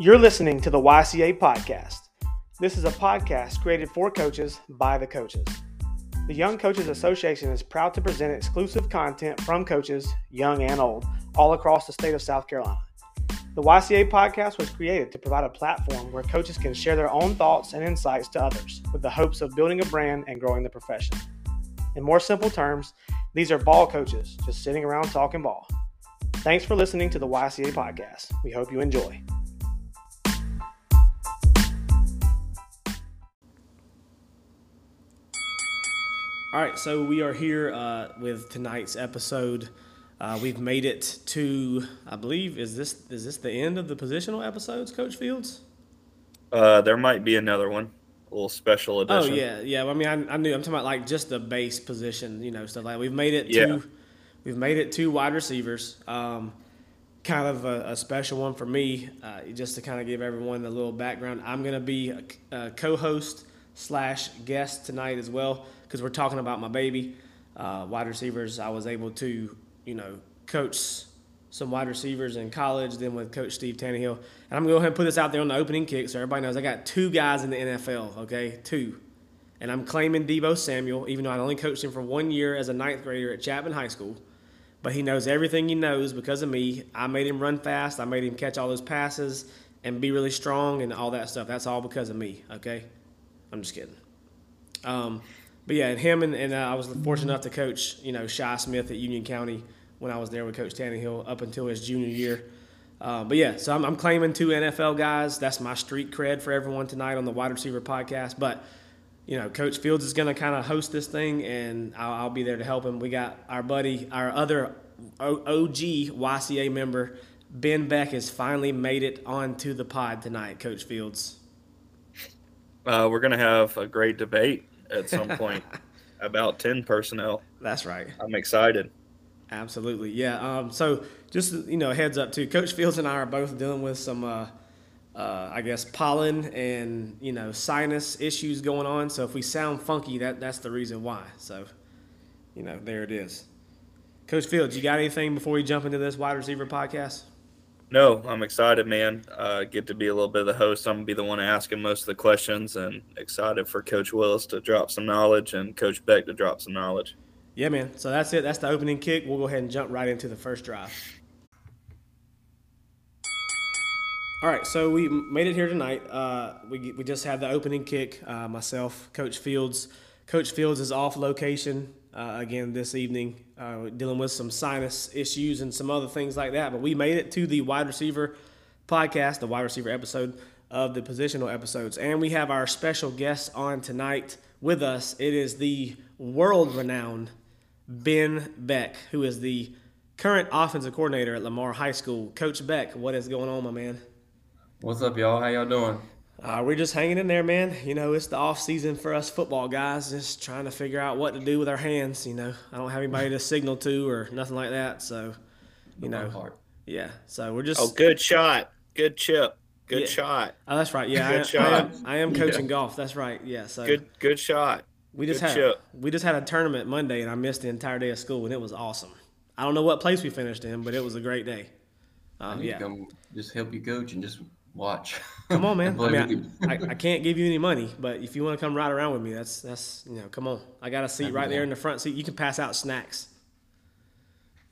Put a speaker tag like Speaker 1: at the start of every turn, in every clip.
Speaker 1: You're listening to the YCA Podcast. This is a podcast created for coaches by the coaches. The Young Coaches Association is proud to present exclusive content from coaches, young and old, all across the state of South Carolina. The YCA podcast was created to provide a platform where coaches can share their own thoughts and insights to others with the hopes of building a brand and growing the profession. In more simple terms, these are ball coaches just sitting around talking ball. Thanks for listening to the YCA podcast. We hope you enjoy. All right, so we are here uh, with tonight's episode. Uh, we've made it to, I believe, is this is this the end of the positional episodes, Coach Fields?
Speaker 2: Uh, there might be another one, a little special edition.
Speaker 1: Oh yeah, yeah. I mean, I, I knew I'm talking about like just the base position, you know, stuff like. We've made it
Speaker 2: Yeah.
Speaker 1: to, we've made it to wide receivers. Um, kind of a, a special one for me, uh, just to kind of give everyone a little background. I'm gonna be a, a co-host slash guest tonight as well because we're talking about my baby, uh, wide receivers. I was able to, you know, coach some wide receivers in college, then with Coach Steve Tannehill. And I'm gonna go ahead and put this out there on the opening kick so everybody knows I got two guys in the NFL. Okay, two. And I'm claiming Deebo Samuel, even though I only coached him for one year as a ninth grader at Chapman High School. But he knows everything he knows because of me. I made him run fast. I made him catch all those passes and be really strong and all that stuff. That's all because of me. Okay, I'm just kidding. Um, but yeah, and him and, and uh, I was fortunate enough to coach, you know, Shi Smith at Union County when I was there with Coach Tannehill up until his junior year. Uh, but yeah, so I'm, I'm claiming two NFL guys. That's my street cred for everyone tonight on the wide receiver podcast. But you know, Coach Fields is going to kind of host this thing, and I'll, I'll be there to help him. We got our buddy, our other OG YCA member, Ben Beck, has finally made it onto the pod tonight. Coach Fields.
Speaker 2: Uh, we're gonna have a great debate at some point about ten personnel.
Speaker 1: That's right.
Speaker 2: I'm excited.
Speaker 1: Absolutely, yeah. Um, so just you know, heads up too. Coach Fields and I are both dealing with some, uh, uh, I guess, pollen and you know sinus issues going on. So if we sound funky, that that's the reason why. So, you know, there it is. Coach Fields, you got anything before we jump into this wide receiver podcast?
Speaker 2: No, I'm excited, man. Uh, get to be a little bit of the host. I'm gonna be the one asking most of the questions, and excited for Coach Willis to drop some knowledge and Coach Beck to drop some knowledge.
Speaker 1: Yeah, man. So that's it. That's the opening kick. We'll go ahead and jump right into the first drive. All right, so we made it here tonight. Uh, we, we just had the opening kick. Uh, myself, Coach Fields. Coach Fields is off location uh, again this evening, uh, dealing with some sinus issues and some other things like that. But we made it to the wide receiver podcast, the wide receiver episode of the positional episodes. And we have our special guest on tonight with us. It is the world renowned Ben Beck, who is the current offensive coordinator at Lamar High School. Coach Beck, what is going on, my man?
Speaker 3: What's up, y'all? How y'all doing?
Speaker 1: Uh, we're just hanging in there, man. You know, it's the off season for us football guys, just trying to figure out what to do with our hands. You know, I don't have anybody to signal to or nothing like that. So, you
Speaker 3: My
Speaker 1: know,
Speaker 3: heart.
Speaker 1: yeah. So we're just.
Speaker 2: Oh, good shot, good chip, good
Speaker 1: Yeah.
Speaker 2: shot,
Speaker 1: Oh, that's right. Yeah, I,
Speaker 2: Good
Speaker 1: I
Speaker 2: shot.
Speaker 1: am, I am coaching golf. That's right. Yeah. So
Speaker 2: good good shot.
Speaker 1: we just
Speaker 2: good
Speaker 1: had
Speaker 2: chip.
Speaker 1: we just had a tournament Monday, and I missed the entire day of school, and it was awesome. I don't know what place we finished in, but it was a great day.
Speaker 3: I
Speaker 1: Um,
Speaker 3: need
Speaker 1: yeah.
Speaker 3: to come just help you coach and just watch.
Speaker 1: Come on, man. I, mean. I, I, I can't give you any money, but if you want to come ride around with me, that's that's you know, come on. I got a seat right there in the front seat. You can pass out snacks.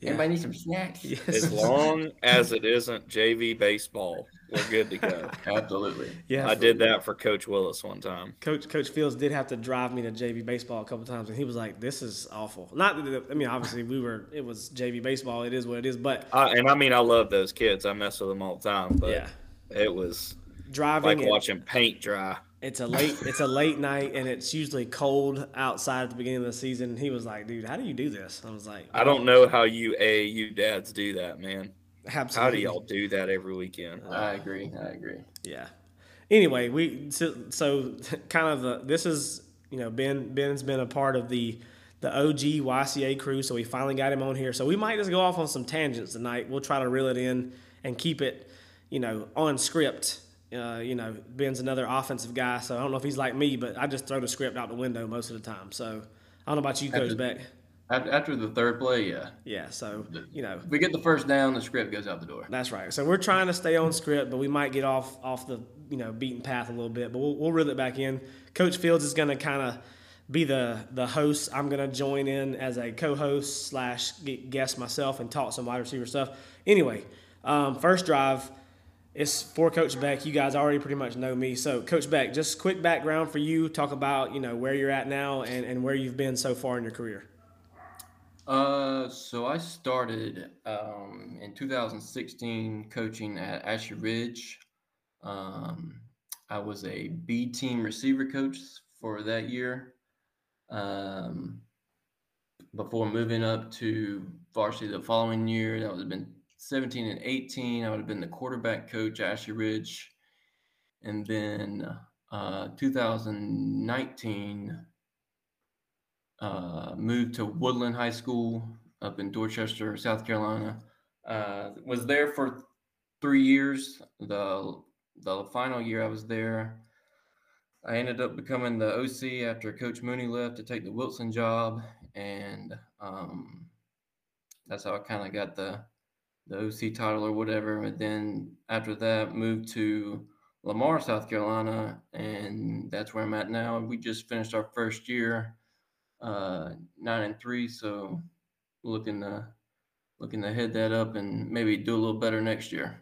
Speaker 1: Yeah.
Speaker 3: Anybody need some snacks?
Speaker 1: Yes.
Speaker 2: As long as it isn't JV baseball, we're good to go.
Speaker 3: Absolutely.
Speaker 1: yeah.
Speaker 2: I did that for Coach Willis one time.
Speaker 1: Coach Coach Fields did have to drive me to JV baseball a couple times, and he was like, "This is awful." Not, that- I mean, obviously we were. It was JV baseball. It is what it is. But
Speaker 2: I, and I mean, I love those kids. I mess with them all the time, but
Speaker 1: yeah,
Speaker 2: it was
Speaker 1: driving.
Speaker 2: like
Speaker 1: and
Speaker 2: watching paint dry.
Speaker 1: It's a late. It's a late night, and it's usually cold outside at the beginning of the season. He was like, "Dude, how do you do this?" I was like,
Speaker 2: I don't know how you a you dads do that, man.
Speaker 1: Absolutely.
Speaker 2: How do y'all do that every weekend?
Speaker 3: I agree. I agree.
Speaker 1: Yeah. Anyway, we so, so kind of the this is you know Ben Ben's been a part of the the OG YCA crew, so we finally got him on here. So we might just go off on some tangents tonight. We'll try to reel it in and keep it, you know, on script. Uh, you know, Ben's another offensive guy, so I don't know if he's like me, but I just throw the script out the window most of the time. So I don't know about you, Coach. Beck.
Speaker 3: After, after the third play, yeah.
Speaker 1: Yeah, so you know
Speaker 3: we get the first down, the script goes out the door.
Speaker 1: that's right. So we're trying to stay on script, but we might get off off the you know beaten path a little bit. But we'll, we'll reel it back in. Coach Fields is going to kind of be the the host. I'm going to join in as a co-host slash guest myself and talk some wide receiver stuff. Anyway, um, first drive. It's for Coach Beck. You guys already pretty much know me. So, Coach Beck, just quick background for you. Talk about you know where you're at now and, and where you've been so far in your career.
Speaker 3: Uh, so I started um, in 2016 coaching at Ashley Ridge. Um, I was a B team receiver coach for that year. Um, before moving up to varsity the following year, that have been 17 and 18. I would have been the quarterback coach Ashley Ridge. And then uh, 2019, uh, moved to Woodland High School up in Dorchester, South Carolina. Uh, was there for three years. The the final year I was there, I ended up becoming the OC after Coach Mooney left to take the Wilson job, and um, that's how I kind of got the the OC title or whatever. And then after that, moved to Lamar, South Carolina, and that's where I'm at now. We just finished our first year uh, nine and three. So looking to looking to head that up and maybe do a little better next year.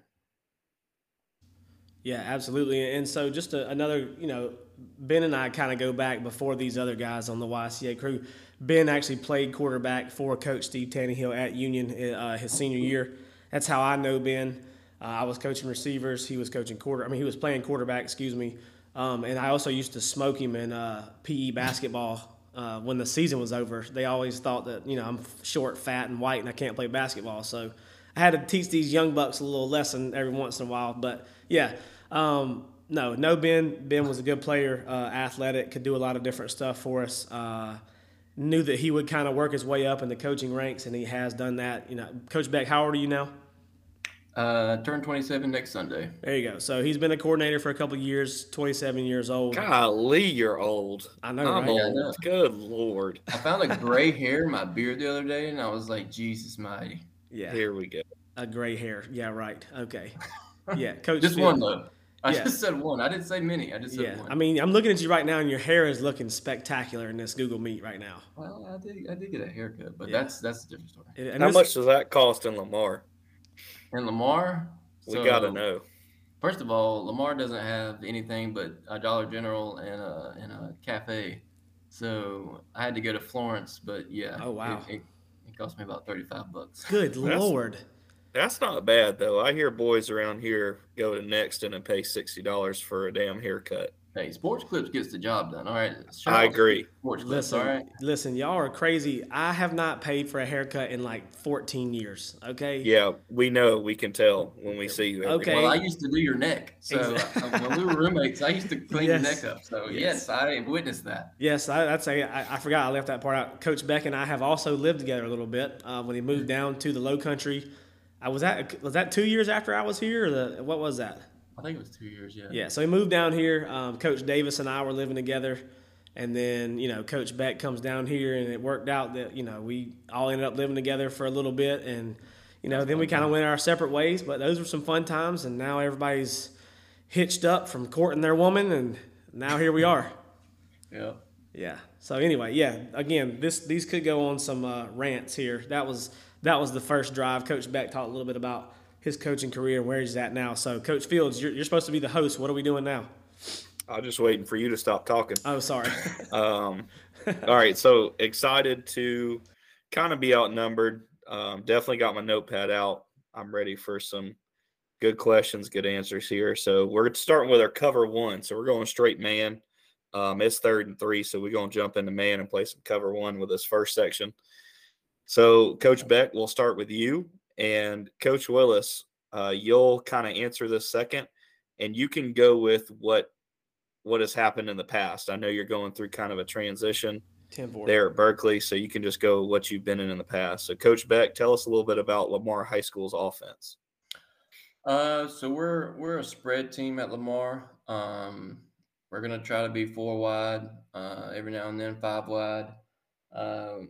Speaker 1: Yeah, absolutely. And so just a, another, you know, Ben and I kind of go back before these other guys on the YCA crew. Ben actually played quarterback for Coach Steve Tannehill at Union uh, his senior year. That's how I know Ben. Uh, I was coaching receivers. He was coaching quarter. I mean, he was playing quarterback. Excuse me. Um, and I also used to smoke him in uh, PE basketball uh, when the season was over. They always thought that you know I'm short, fat, and white, and I can't play basketball. So I had to teach these young bucks a little lesson every once in a while. But yeah, um, no, no. Ben Ben was a good player, uh, athletic, could do a lot of different stuff for us. Uh, knew that he would kind of work his way up in the coaching ranks, and he has done that. You know, Coach Beck, how old are you now?
Speaker 3: Uh, turn 27 next Sunday.
Speaker 1: There you go. So he's been a coordinator for a couple years, 27 years old.
Speaker 2: Golly, you're old.
Speaker 1: I know,
Speaker 2: I'm
Speaker 1: right?
Speaker 2: old.
Speaker 3: Know.
Speaker 2: Good lord.
Speaker 3: I found a gray hair in my beard the other day, and I was like, Jesus mighty.
Speaker 1: Yeah,
Speaker 2: Here we go.
Speaker 1: a gray hair. Yeah, right. Okay. Yeah, Coach.
Speaker 3: Just
Speaker 1: Field-
Speaker 3: one though. I
Speaker 1: Yeah.
Speaker 3: just said one. I didn't say many. I just said
Speaker 1: Yeah,
Speaker 3: one.
Speaker 1: I mean, I'm looking at you right now, and your hair is looking spectacular in this Google Meet right now.
Speaker 3: well, I did. I did get a haircut, but
Speaker 1: Yeah.
Speaker 3: that's that's a different story.
Speaker 1: And- and
Speaker 2: How much does that cost in Lamar?
Speaker 3: In Lamar,
Speaker 2: We
Speaker 3: so,
Speaker 2: got to know.
Speaker 3: First of all, Lamar doesn't have anything but a Dollar General and a and a cafe, so I had to go to Florence. But yeah,
Speaker 1: Oh, wow.
Speaker 3: it, it, it cost me about thirty five bucks.
Speaker 1: Good
Speaker 2: That's-
Speaker 1: lord.
Speaker 2: That's not bad though. I hear boys around here go to Nexton and pay sixty dollars for a damn haircut.
Speaker 3: Hey, Sports Clips gets the job done. All right, Shout
Speaker 2: I agree.
Speaker 3: Sports Clips.
Speaker 1: Listen,
Speaker 3: All right.
Speaker 1: listen, y'all are crazy. I have not paid for a haircut in like 14 years. Okay.
Speaker 2: Yeah, we know. We can tell when we see you. every
Speaker 1: Okay.
Speaker 2: day.
Speaker 3: Well, I used to do your neck. So
Speaker 1: Exactly.
Speaker 3: uh, when we were roommates, I used to clean
Speaker 1: Yes.
Speaker 3: your neck up. So
Speaker 1: Yes.
Speaker 3: yes, I witnessed that.
Speaker 1: Yes, I, I'd say I, I forgot I left that part out. Coach Beck and I have also lived together a little bit uh, when he moved down to the Low Country. I was that was that two years after I was here, or the what was that?
Speaker 3: I think it was two years. Yeah.
Speaker 1: Yeah, so he moved down here. Um, Coach Davis and I were living together, and then you know Coach Beck comes down here, and it worked out that you know we all ended up living together for a little bit, and you know then we kind of went our separate ways. But those were some fun times, and now everybody's hitched up from courting their woman, and now here we are.
Speaker 3: Yeah.
Speaker 1: Yeah. So anyway, yeah. Again, this these could go on some uh, rants here. That was that was the first drive. Coach Beck talked a little bit about his coaching career and where he's at now. So, Coach Fields, you're, you're supposed to be the host. What are we doing now?
Speaker 2: I'm just waiting for you to stop talking.
Speaker 1: Oh, sorry.
Speaker 2: Um, all right, so excited to kind of be outnumbered. Um, definitely got my notepad out. I'm ready for some good questions, good answers here. So we're starting with our cover one. So we're going straight man. Um, it's third and three, so we're going to jump into man and play some cover one with this first section. So, Coach Beck, we'll start with you, and Coach Willis, uh, you'll kind of answer this second, and you can go with what what has happened in the past. I know you're going through kind of a transition there at Berkeley, so you can just go what you've been in in the past. So, Coach Beck, tell us a little bit about Lamar High School's offense.
Speaker 3: Uh, so we're we're a spread team at Lamar. Um, we're gonna try to be four wide. Uh, every now and then five wide. Um,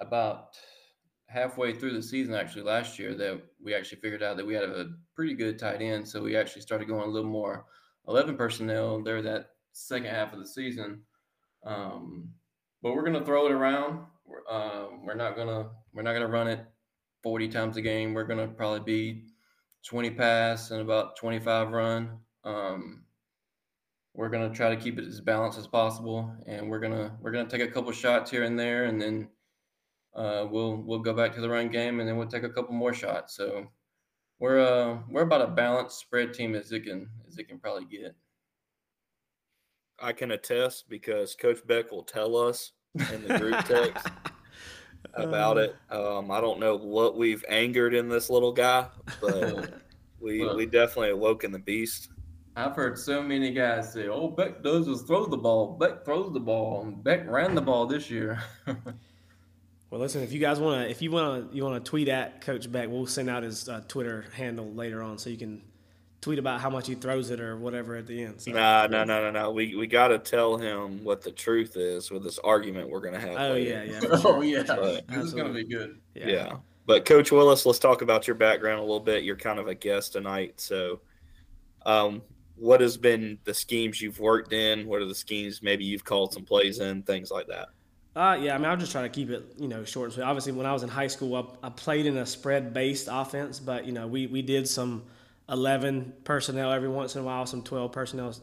Speaker 3: about halfway through the season, actually last year, that we actually figured out that we had a pretty good tight end. So we actually started going a little more 11 personnel there that second half of the season. Um, but we're gonna throw it around. We're, uh, we're not gonna we're not gonna run it 40 times a game. We're gonna probably be 20 pass and about 25 run. Um, we're gonna try to keep it as balanced as possible, and we're gonna we're gonna take a couple shots here and there, and then uh, we'll we'll go back to the run game, and then we'll take a couple more shots. So we're uh, we're about a balanced spread team as it can as it can probably get.
Speaker 2: I can attest because Coach Beck will tell us in the group text about it. Um, I don't know what we've angered in this little guy, but we
Speaker 3: Look.
Speaker 2: we definitely awoken the beast.
Speaker 3: I've heard so many guys say, "Oh, Beck does is throw the ball. Beck throws the ball. Beck ran the ball this year."
Speaker 1: Well, listen, if you guys want to, if you want to, you want to tweet at Coach Beck, we'll send out his uh, Twitter handle later on, so you can tweet about how much he throws it or whatever at the end. So.
Speaker 2: Nah, no, no, no, no. We we got to tell him what the truth is with this argument we're gonna have.
Speaker 1: Oh
Speaker 2: later.
Speaker 1: yeah, yeah, sure,
Speaker 3: oh yeah,
Speaker 1: for sure.
Speaker 2: But-
Speaker 3: this is gonna be good.
Speaker 2: yeah. But Coach Willis, let's talk about your background a little bit. You're kind of a guest tonight, so um, what has been the schemes you've worked in? What are the schemes maybe you've called some plays in, things like that?
Speaker 1: Uh, yeah, I mean, I'll just try to keep it, you know, short and sweet. Obviously, when I was in high school, I, I played in a spread-based offense, but you know, we we did some eleven personnel every once in a while, some twelve personnel.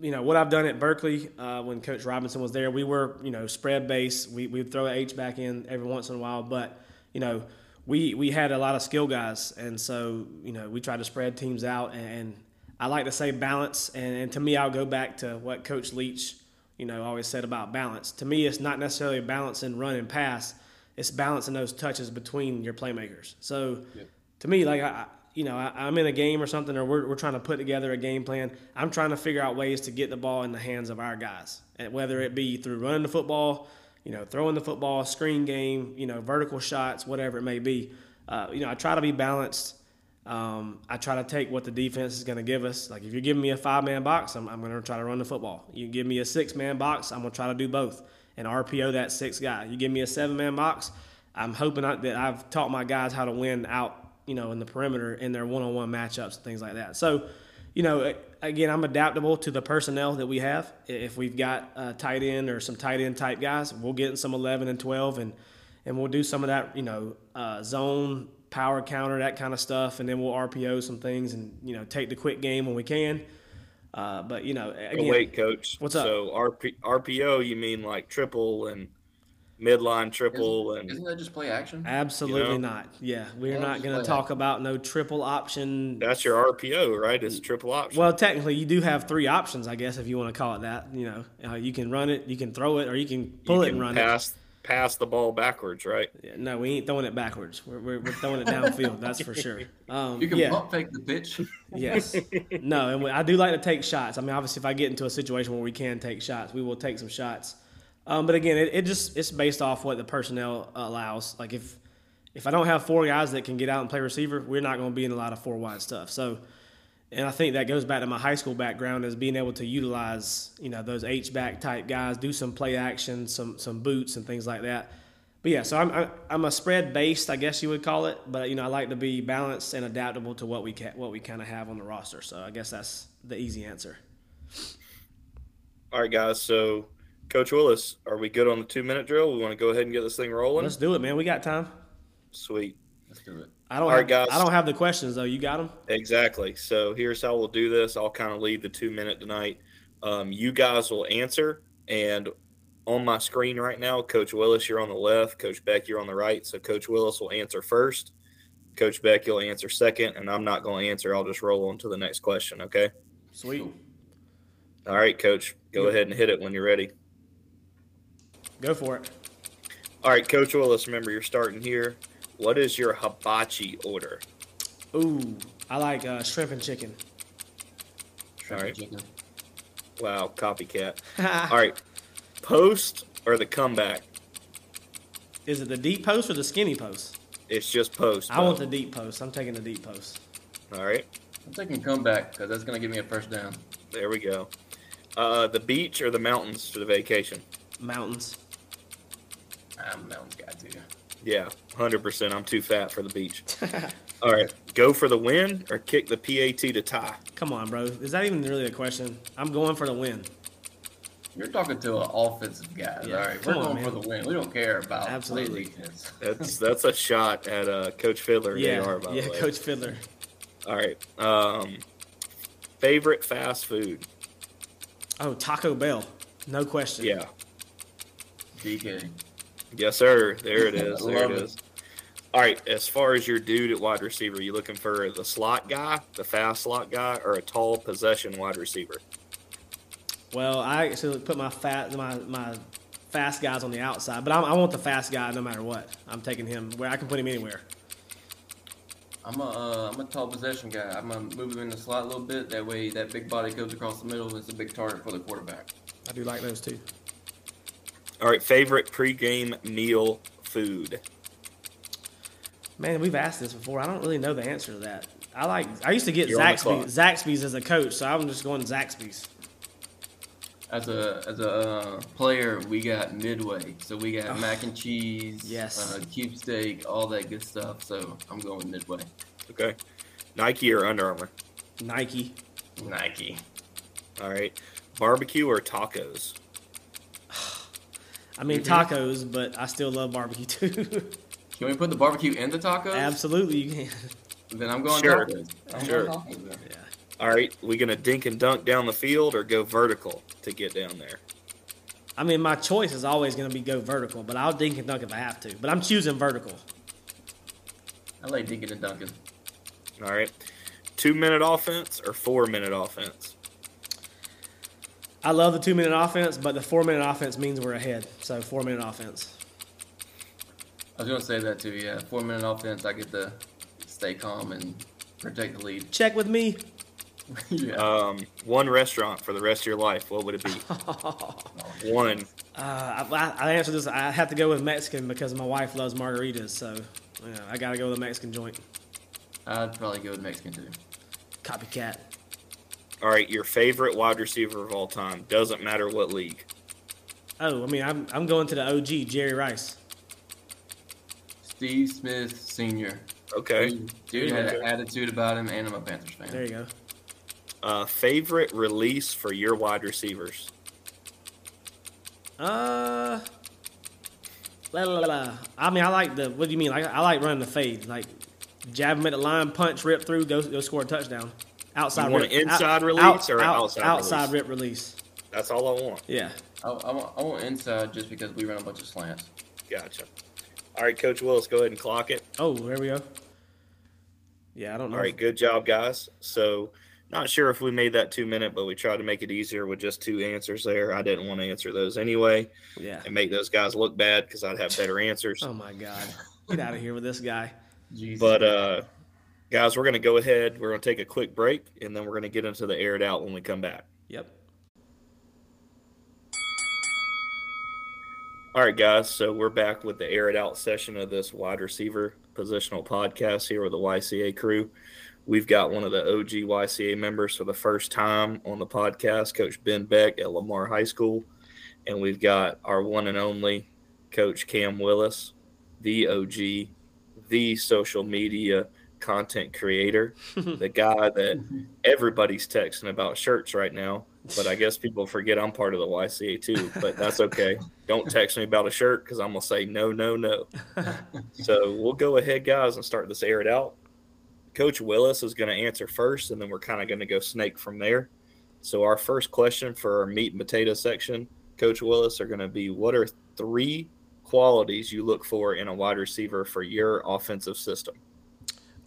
Speaker 1: You know what I've done at Berkeley uh, when Coach Robinson was there, we were you know spread-based. We we'd throw an H back in every once in a while, but you know we we had a lot of skill guys, and so you know we tried to spread teams out, and I like to say balance, and, and to me, I'll go back to what Coach Leach you know, always said about balance. To me, it's not necessarily a balance in run and pass. It's balancing those touches between your playmakers. So,
Speaker 3: Yep.
Speaker 1: to me, like I, you know, I, I'm in a game or something, or we're, we're trying to put together a game plan. I'm trying to figure out ways to get the ball in the hands of our guys, and whether it be through running the football, you know, throwing the football, screen game, you know, vertical shots, whatever it may be. Uh, you know, I try to be balanced. Um, I try to take what the defense is going to give us. Like if you're giving me a five man box, I'm, I'm going to try to run the football. You give me a six man box, I'm going to try to do both and RPO that six guy. You give me a seven man box, I'm hoping I, that I've taught my guys how to win out, you know, in the perimeter in their one on one matchups and things like that. So, you know, again, I'm adaptable to the personnel that we have. If we've got a tight end or some tight end type guys, we'll get in some 11 and 12 and and we'll do some of that, you know, uh, zone power counter, that kind of stuff, and then we'll RPO some things and you know take the quick game when we can. Uh, but you know, again,
Speaker 2: oh, wait, Coach.
Speaker 1: what's up?
Speaker 2: So RP, RPO, you mean like triple and midline triple and
Speaker 3: Isn't that just play action?
Speaker 1: absolutely
Speaker 2: you know?
Speaker 1: not. Yeah, we're
Speaker 3: Yeah,
Speaker 1: not going to
Speaker 3: play
Speaker 1: talk about no triple option.
Speaker 2: that's your RPO, right? It's triple option.
Speaker 1: Well, technically, you do have three options, I guess, if you want to call it that. You know, uh, you can run it, you can throw it, or you can pull
Speaker 2: you
Speaker 1: it
Speaker 2: can
Speaker 1: and run it.
Speaker 2: pass pass the ball backwards, right?
Speaker 1: Yeah, no, we ain't throwing it backwards. We're, we're, we're throwing it downfield. That's for sure. Um,
Speaker 3: You can
Speaker 1: yeah.
Speaker 3: pump fake the pitch.
Speaker 1: Yes. No, and we- I do like to take shots. I mean, obviously, if I get into a situation where we can take shots, we will take some shots. Um, but again, it, it just it's based off what the personnel allows. Like if if I don't have four guys that can get out and play receiver, we're not going to be in a lot of four wide stuff. So, and I think that goes back to my high school background is being able to utilize you know those H back type guys, do some play action, some some boots and things like that. But yeah, so I'm I'm- I'm a spread based, I guess you would call it. But you know, I like to be balanced and adaptable to what we ca- what we kind of have on the roster. So I guess that's the easy answer.
Speaker 2: All right, guys. So, Coach Willis, are we good on the two minute drill? We want to go ahead and get this thing rolling.
Speaker 1: Let's do it, man. We got time.
Speaker 2: Sweet.
Speaker 3: Let's do it.
Speaker 1: I don't
Speaker 2: All
Speaker 1: have,
Speaker 2: right, guys.
Speaker 1: I don't have the questions though. You got them?
Speaker 2: Exactly. So here's how we'll do this. I'll kind of lead the two minute tonight. Um, you guys will answer, and on my screen right now, Coach Willis, you're on the left. Coach Beck, you're on the right. So Coach Willis will answer first. Coach Beck, you'll answer second, and I'm not going to answer. I'll just roll on to the next question. Okay.
Speaker 1: Sweet.
Speaker 2: All right, Coach. Go
Speaker 1: Yeah.
Speaker 2: ahead and hit it when you're ready.
Speaker 1: Go for it.
Speaker 2: All right, Coach Willis. Remember, you're starting here. What is your hibachi order?
Speaker 1: Ooh, I like uh, shrimp and chicken.
Speaker 3: Shrimp
Speaker 2: All right.
Speaker 3: chicken.
Speaker 2: Wow, copycat. All right, post or the comeback?
Speaker 1: Is it the deep post or the skinny post?
Speaker 2: It's just post.
Speaker 1: I want the deep post. I'm taking the deep post.
Speaker 2: All right.
Speaker 3: I'm taking comeback because that's gonna give me a first down.
Speaker 2: There we go. Uh, the beach or the mountains for the vacation?
Speaker 1: Mountains.
Speaker 3: I'm mountain guy too.
Speaker 2: Yeah, hundred percent. I'm too fat for the beach. All right, go for the win or kick the PAT to tie.
Speaker 1: Come on, bro. Is that even really a question? I'm going for the win.
Speaker 3: You're talking to an offensive guy.
Speaker 1: Yeah,
Speaker 3: All right, we're
Speaker 1: on,
Speaker 3: going for the win. We don't care about
Speaker 1: Absolutely.
Speaker 3: defense.
Speaker 2: That's that's a shot at uh, Coach Fiddler.
Speaker 1: Yeah,
Speaker 2: they are, by
Speaker 1: yeah,
Speaker 2: the way.
Speaker 1: Coach Fiddler.
Speaker 2: All right. Um, favorite fast food?
Speaker 1: Oh, Taco Bell. No question.
Speaker 2: Yeah.
Speaker 3: DK.
Speaker 2: Yes, sir. There it is. There
Speaker 3: Love
Speaker 2: it
Speaker 3: it.
Speaker 2: is. All right. As far as your dude at wide receiver, you looking for the slot guy, the fast slot guy, or a tall possession wide receiver?
Speaker 1: Well, I actually put my fat my my fast guys on the outside, but I, I want the fast guy no matter what. I'm taking him where I can put him anywhere.
Speaker 3: I'm a uh, I'm a tall possession guy. I'm gonna move him in the slot a little bit. That way, that big body goes across the middle. and It's a big target for the quarterback.
Speaker 1: I do like those too.
Speaker 2: All right. Favorite pregame meal food?
Speaker 1: Man, we've asked this before. I don't really know the answer to that. I like. I used to get
Speaker 2: You're on
Speaker 1: Zaxby's, Zaxby's as a coach, so I'm just going Zaxby's.
Speaker 3: As a as a uh, player, we got Midway, so we got
Speaker 1: Oh.
Speaker 3: mac and cheese,
Speaker 1: Yes.
Speaker 3: uh, cube steak, all that good stuff. So I'm going Midway.
Speaker 2: Okay. Nike or Under Armour?
Speaker 1: Nike.
Speaker 3: Nike.
Speaker 2: All right. Barbecue or tacos?
Speaker 1: I mean
Speaker 3: Mm-hmm.
Speaker 1: tacos, but I still love barbecue too.
Speaker 3: Can we put the barbecue in the tacos?
Speaker 1: Absolutely, you can.
Speaker 3: Then I'm going
Speaker 2: Sure.
Speaker 3: tacos. I'm
Speaker 2: Sure.
Speaker 3: going tacos.
Speaker 1: Yeah.
Speaker 2: All right. We gonna dink and dunk down the field or go vertical to get down there?
Speaker 1: I mean, my choice is always going to be go vertical, but I'll dink and dunk if I have to. But I'm choosing vertical.
Speaker 3: I like dinking and dunking.
Speaker 2: All right. Two minute offense or four minute offense?
Speaker 1: I love the two minute offense, but the four minute offense means we're ahead. So four minute offense.
Speaker 3: I was gonna say that too. Yeah, four minute offense. I get to stay calm and protect the lead.
Speaker 1: Check with me.
Speaker 3: yeah.
Speaker 2: Um, one restaurant for the rest of your life. What would it be? one.
Speaker 1: Uh, I, I answer this. I have to go with Mexican because my wife loves margaritas. So yeah, I got to go with a Mexican joint.
Speaker 3: I'd probably go with Mexican too.
Speaker 1: Copycat.
Speaker 2: All right. Your favorite wide receiver of all time. Doesn't matter what league.
Speaker 1: Oh, I mean, I'm, I'm going to the OG, Jerry Rice.
Speaker 3: Steve Smith Senior.
Speaker 2: Okay.
Speaker 3: Dude had an attitude about him, and I'm a Panthers fan.
Speaker 1: There you go.
Speaker 2: Uh, favorite release for your wide receivers.
Speaker 1: Uh, la, la, la, la. I mean, I like the. What do you mean? Like, I like running the fade. Like, jab him at the line, punch, rip through, go go score a touchdown. Outside
Speaker 2: You want
Speaker 1: rip.
Speaker 2: an inside
Speaker 1: out-
Speaker 2: release
Speaker 1: out-
Speaker 2: or an
Speaker 1: out-
Speaker 2: outside
Speaker 1: outside
Speaker 2: release?
Speaker 1: rip release?
Speaker 2: That's all I want.
Speaker 1: Yeah.
Speaker 3: I, I, want, I want inside just because we run a bunch of slants.
Speaker 2: Gotcha. All right, Coach Willis, go ahead and clock it.
Speaker 1: Oh, there we go. Yeah, I don't know.
Speaker 2: All right, good job, guys. So, not sure if we made that two minute, but we tried to make it easier with just two answers there. I didn't want to answer those anyway
Speaker 1: Yeah.
Speaker 2: and make those guys look bad because I'd have better answers.
Speaker 1: Oh my God. Get out of here with this guy.
Speaker 3: Jesus.
Speaker 2: But, uh, guys, we're going to go ahead. We're going to take a quick break and then we're going to get into the air it out when we come back.
Speaker 1: Yep.
Speaker 2: All right, guys. So we're back with the air it out session of this wide receiver positional podcast here with the YCA crew. We've got one of the OG YCA members for the first time on the podcast, Coach Ben Beck at Lamar High School. And we've got our one and only Coach Cam Willis, the OG, the social media content creator, the guy that everybody's texting about shirts right now. But I guess people forget I'm part of the YCA too, but that's okay. Don't text me about a shirt because I'm going to say no, no, no. so we'll go ahead, guys, and start this air it out. Coach Willis is going to answer first, and then we're kind of going to go snake from there. So, our first question for our meat and potato section, Coach Willis, are going to be what are three qualities you look for in a wide receiver for your offensive system?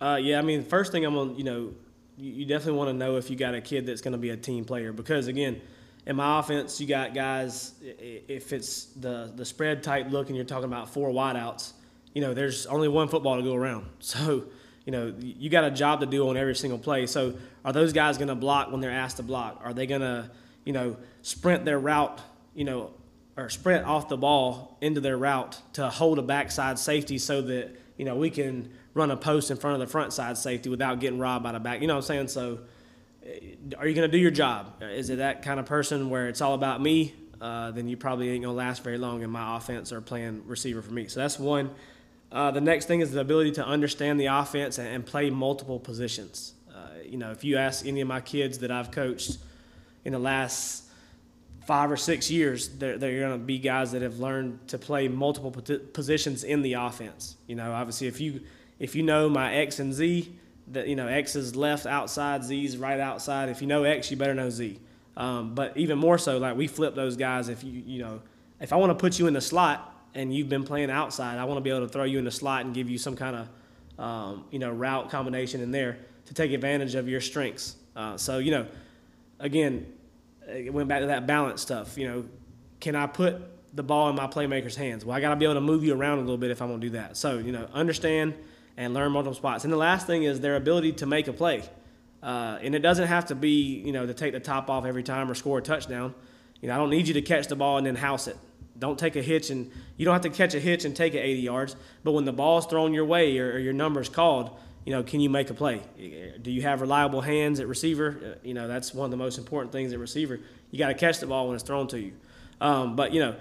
Speaker 1: Uh, yeah, I mean, first thing I'm gonna, you know, you, definitely want to know if you got a kid that's going to be a team player because again, in my offense, you got guys. If it's the the spread type look, and you're talking about four wideouts, you know, there's only one football to go around. So, you know, you got a job to do on every single play. So, are those guys going to block when they're asked to block? Are they going to, you know, sprint their route, you know, or sprint off the ball into their route to hold a backside safety so that you know we can run a post in front of the front side safety without getting robbed by the back. You know what I'm saying? So, uh, are you going to do your job? Is it that kind of person where it's all about me? Uh, then you probably ain't gonna last very long in my offense or playing receiver for me. So that's one. Uh, the next thing is the ability to understand the offense and, and play multiple positions. Uh, you know, if you ask any of my kids that I've coached in the last five or six years, they're, they're going to be guys that have learned to play multiple positions in the offense. You know, obviously, if you if you know my X and Z, that you know X is left outside, Z is right outside. If you know X, you better know Z. Um, but even more so, like we flip those guys. If you you know, if I want to put you in the slot and you've been playing outside, I want to be able to throw you in the slot and give you some kind of um, you know route combination in there to take advantage of your strengths. Uh, so you know, again, it went back to that balance stuff. You know, can I put the ball in my playmaker's hands? Well, I got to be able to move you around a little bit if I'm going to do that. So you know, understand and learn multiple spots. And the last thing is their ability to make a play. Uh, and it doesn't have to be, you know, to take the top off every time or score a touchdown. You know, I don't need you to catch the ball and then house it. Don't take a hitch and you don't have to catch a hitch and take it 80 yards. But when the ball's thrown your way or, or your number's called, you know, can you make a play? Do you have reliable hands at receiver? Uh, you know, that's one of the most important things at receiver. You got to catch the ball when it's thrown to you. Um, but you know,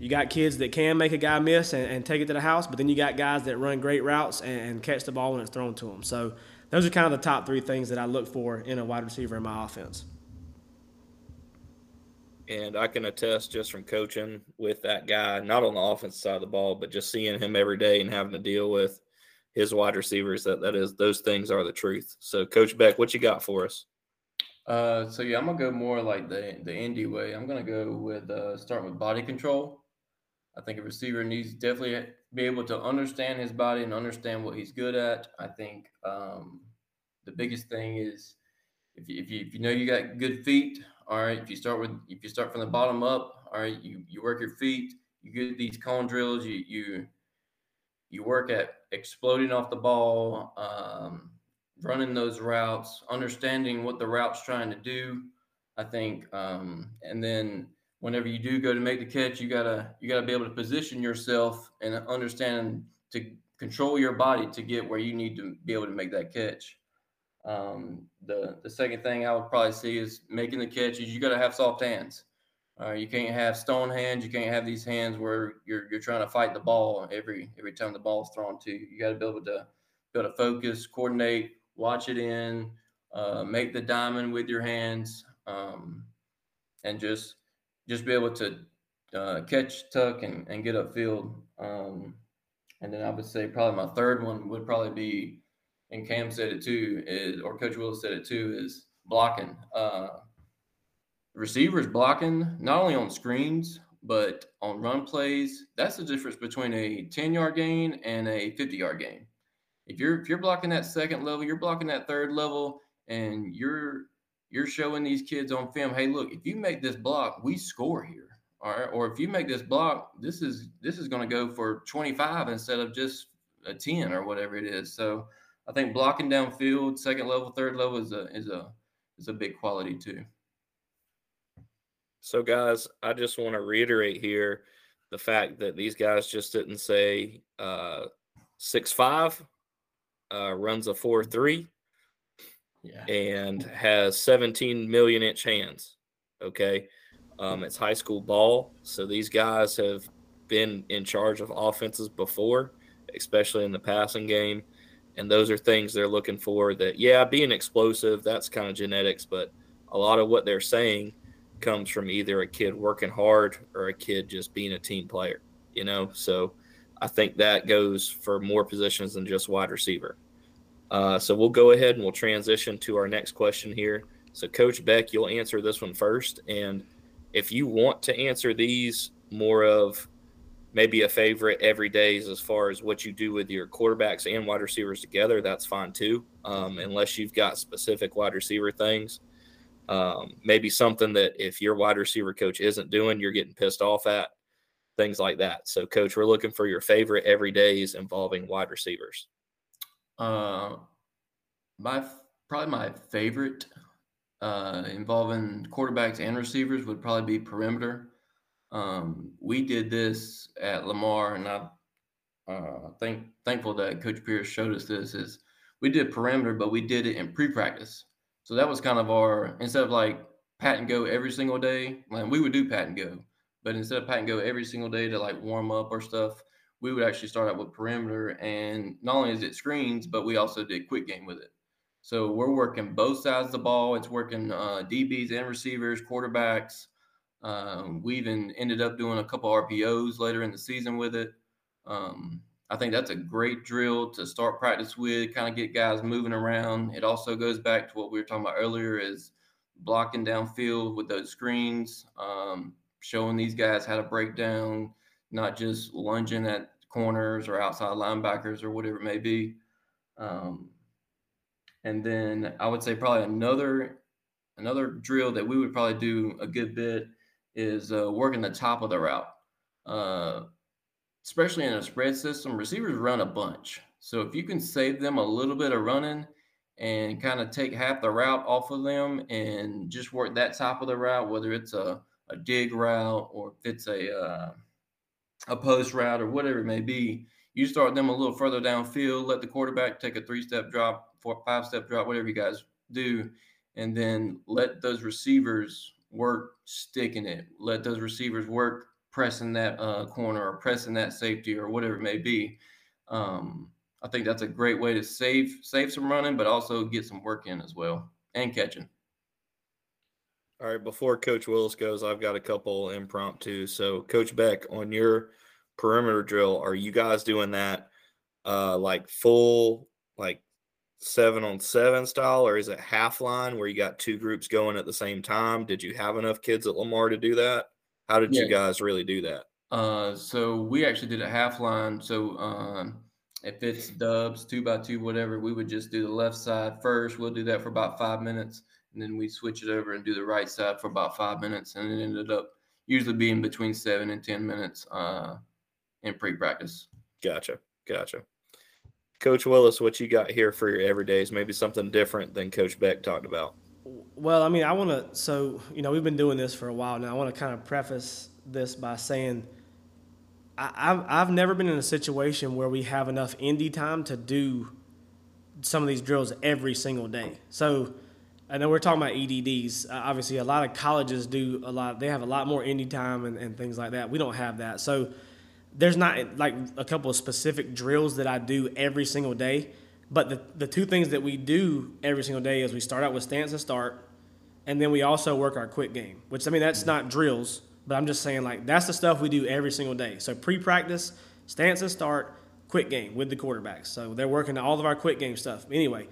Speaker 1: you got kids that can make a guy miss and, and, take it to the house, but then you got guys that run great routes and, and, catch the ball when it's thrown to them. So those are kind of the top three things that I look for in a wide receiver in my offense.
Speaker 2: And I can attest just from coaching with that guy, not on the offense side of the ball, but just seeing him every day and having to deal with his wide receivers, that that is those things are the truth. So, Coach Beck, what you got for us?
Speaker 3: Uh, so yeah, I'm gonna go more like the the Indy way. I'm gonna go with uh, starting with body control. I think a receiver needs definitely be able to understand his body and understand what he's good at. I think um, the biggest thing is if you, if you if you know you got good feet, all right. If you start with if you start from the bottom up, all right, you you work your feet, you get these cone drills, you you you work at exploding off the ball, um, running those routes, understanding what the route's trying to do. I think, um, and then whenever you do go to make the catch, you gotta you gotta be able to position yourself and understand to control your body to get where you need to be able to make that catch. Um, the the second thing I would probably see is making the catches. You gotta have soft hands. Uh, you can't have stone hands. You can't have these hands where you're you're trying to fight the ball every every time the ball's thrown to you. You got to be able to be able to focus, coordinate, watch it in, uh, make the diamond with your hands, um, and just just be able to uh, catch, tuck, and, and get upfield. Um, and then I would say probably my third one would probably be, and Cam said it too, is or Coach Willis said it too, is blocking. Uh, receivers blocking not only on screens but on run plays. That's the difference between a 10 yard gain and a 50 yard gain. If you're if you're blocking that second level, you're blocking that third level, and you're you're showing these kids on film, hey, look, if you make this block, we score here. All right. Or if you make this block, this is this is going to go for 25 instead of just a 10 or whatever it is. So I think blocking downfield, second level, third level is a is a is a big quality too.
Speaker 2: So guys, I just want to reiterate here the fact that these guys just didn't say uh six five, uh runs a four three yeah. and has 17 million inch hands. Okay. Um, it's high school ball. So these guys have been in charge of offenses before, especially in the passing game. And those are things they're looking for that, yeah, being explosive, that's kind of genetics, but a lot of what they're saying comes from either a kid working hard or a kid just being a team player, you know? So I think that goes for more positions than just wide receiver. Uh, so we'll go ahead and we'll transition to our next question here. So, Coach Beck, you'll answer this one first. And if you want to answer these more of maybe a favorite every days as far as what you do with your quarterbacks and wide receivers together, that's fine too. Um, unless you've got specific wide receiver things. Um, maybe something that if your wide receiver coach isn't doing, you're getting pissed off at, things like that. So, coach, we're looking for your favorite every days involving wide receivers.
Speaker 3: Uh, my probably my favorite uh, involving quarterbacks and receivers would probably be perimeter. Um, we did this at Lamar, and I'm uh, thank, thankful that Coach Pierce showed us this. Is we did perimeter, but we did it in pre-practice. So that was kind of our instead of like pat and go every single day. Like we would do pat and go, But instead of pat and go every single day to like warm up or stuff, we would actually start out with perimeter. And not only is it screens, but we also did quick game with it. So we're working both sides of the ball. It's working uh, DBs and receivers, quarterbacks. Um, we even ended up doing a couple RPOs later in the season with it. Um, I think that's a great drill to start practice with, kind of get guys moving around. It also goes back to what we were talking about earlier is blocking downfield with those screens, um, showing these guys how to break down, not just lunging at corners or outside linebackers or whatever it may be. Um, and then I would say probably another another drill that we would probably do a good bit is uh, working the top of the route. Uh, especially in a spread system, receivers run a bunch. So if you can save them a little bit of running and kind of take half the route off of them and just work that top of the route, whether it's a, a dig route or if it's a uh, a post route or whatever it may be, you start them a little further downfield, let the quarterback take a three step drop, four, five step drop, whatever you guys do, and then let those receivers work sticking it. Let those receivers work pressing that uh, corner or pressing that safety or whatever it may be. Um, I think that's a great way to save save some running, but also get some work in as well and catching.
Speaker 2: All right, before Coach Willis goes, I've got a couple impromptu. So, Coach Beck, on your perimeter drill, are you guys doing that uh, like full, like seven on seven style, or is it half line where you got two groups going at the same time? Did you have enough kids at Lamar to do that? How did yeah. you guys really do that?
Speaker 3: Uh, so we actually did a half line. So um, if it's dubs, two by two, whatever, we would just do the left side first. We'll do that for about five minutes, and then we switch it over and do the right side for about five minutes, and it ended up usually being between seven and ten minutes uh, in pre-practice.
Speaker 2: Gotcha, gotcha. Coach Willis, what you got here for your everydays? Maybe something different than Coach Beck talked about.
Speaker 1: Well, I mean, I want to. So, you know, we've been doing this for a while now. I want to kind of preface this by saying I, have I've never been in a situation where we have enough indie time to do some of these drills every single day. So, I know we're talking about EDDs. Uh, obviously, a lot of colleges do a lot. They have a lot more indie time and, and things like that. We don't have that. So, there's not like a couple of specific drills that I do every single day. But the, the two things that we do every single day is we start out with stance and start, and then we also work our quick game, which I mean, that's not drills, but I'm just saying, like, that's the stuff we do every single day. So pre practice, stance and start, quick game with the quarterbacks. So they're working all of our quick game stuff. Anyway,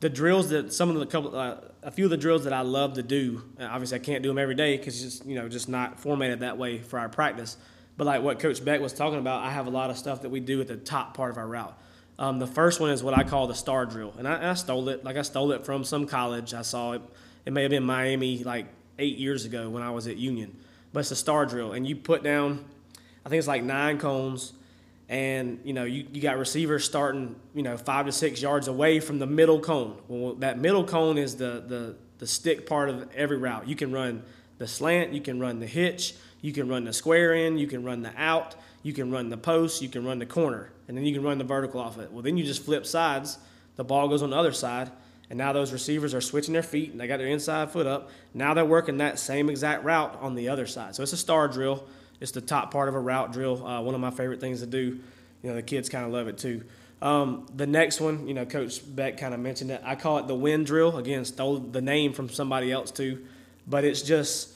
Speaker 1: the drills that some of the couple, uh, a few of the drills that I love to do, obviously I can't do them every day because it's just, you know, just not formatted that way for our practice. But like what Coach Beck was talking about, I have a lot of stuff that we do at the top part of our route. Um, the first one is what I call the star drill, and I, I, stole it. Like I stole it from some college. I saw it. It may have been Miami like eight years ago when I was at Union, but it's a star drill, and you put down, I think it's like nine cones, and you know you, you got receivers starting you know five to six yards away from the middle cone. Well, that middle cone is the the the stick part of every route. You can run the slant, you can run the hitch, you can run the square in, you can run the out, you can run the post, you can run the corner and then you can run the vertical off it. Well, then you just flip sides. The ball goes on the other side, and now those receivers are switching their feet and they got their inside foot up. Now they're working that same exact route on the other side. So it's a star drill. It's the top part of a route drill. Uh, one of my favorite things to do. You know, the kids kind of love it too. Um, the next one, you know, Coach Beck kind of mentioned it. I call it the wind drill. Again, stole the name from somebody else too, but it's just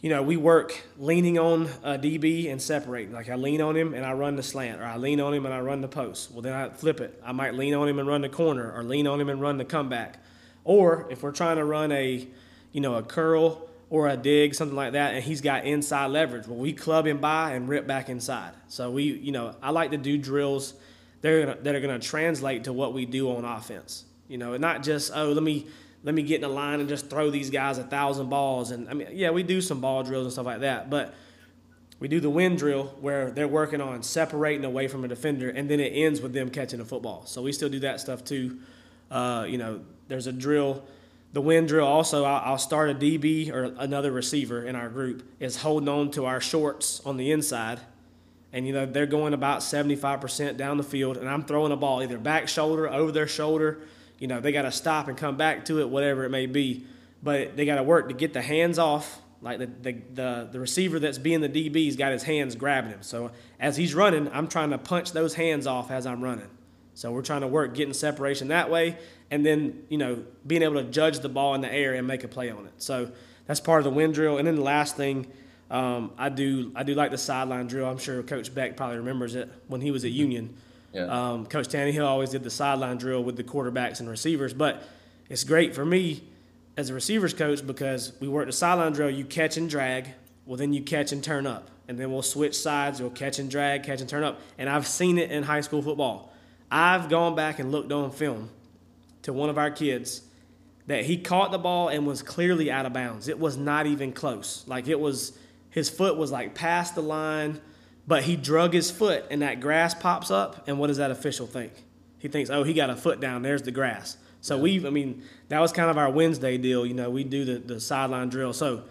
Speaker 1: you know, we work leaning on a DB and separating. Like I lean on him and I run the slant, or I lean on him and I run the post. Well, then I flip it. I might lean on him and run the corner, or lean on him and run the comeback. Or if we're trying to run a, you know, a curl or a dig, something like that, and he's got inside leverage, well, we club him by and rip back inside. So we, you know, I like to do drills that are gonna, that are going to translate to what we do on offense. You know, not just oh, let me let me get in the line and just throw these guys a thousand balls. And I mean, yeah, we do some ball drills and stuff like that, but we do the wind drill where they're working on separating away from a defender, and then it ends with them catching a football. So we still do that stuff too. Uh, you know, there's a drill. The wind drill also, I'll, start a DB or another receiver in our group is holding on to our shorts on the inside, and you know they're going about 75% down the field, and I'm throwing a ball either back shoulder, over their shoulder, you know, they got to stop and come back to it, whatever it may be. But they got to work to get the hands off Like the, the, the, the receiver that's being the DB's got his hands grabbing him. So as he's running, I'm trying to punch those hands off as I'm running. So we're trying to work getting separation that way, and then you know being able to judge the ball in the air and make a play on it. So that's part of the wind drill. And then the last thing, um, I do I do like the sideline drill. I'm sure Coach Beck probably remembers it when he was at Union.
Speaker 3: Yeah.
Speaker 1: Um, Coach Tannehill always did the sideline drill with the quarterbacks and receivers, but it's great for me as a receivers coach because we work the sideline drill. You catch and drag, well then you catch and turn up, and then we'll switch sides. You'll catch and drag, catch and turn up, and I've seen it in high school football. I've gone back and looked on film to one of our kids that he caught the ball and was clearly out of bounds. It was not even close. Like it was, his foot was like past the line, but he drug his foot and that grass pops up. And what does that official think? He thinks, oh, he got a foot down. There's the grass. So yeah. we, I mean, that was kind of our Wednesday deal. You know, we do the, the sideline drill. So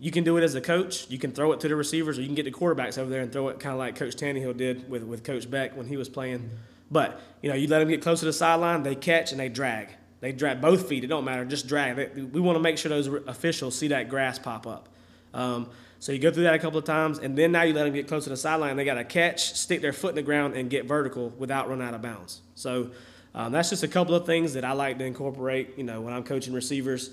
Speaker 1: you can do it as a coach. You can throw it to the receivers, or you can get the quarterbacks over there and throw it kind of like Coach Tannehill did with, with Coach Beck when he was playing. Mm-hmm but you know, you let them get close to the sideline, they catch and they drag. They drag both feet. It don't matter. Just drag. We want to make sure those officials see that grass pop up. Um, so you go through that a couple of times, and then now you let them get close to the sideline. They got to catch, stick their foot in the ground, and get vertical without running out of bounds. So um, that's just a couple of things that I like to incorporate. You know, when I'm coaching receivers,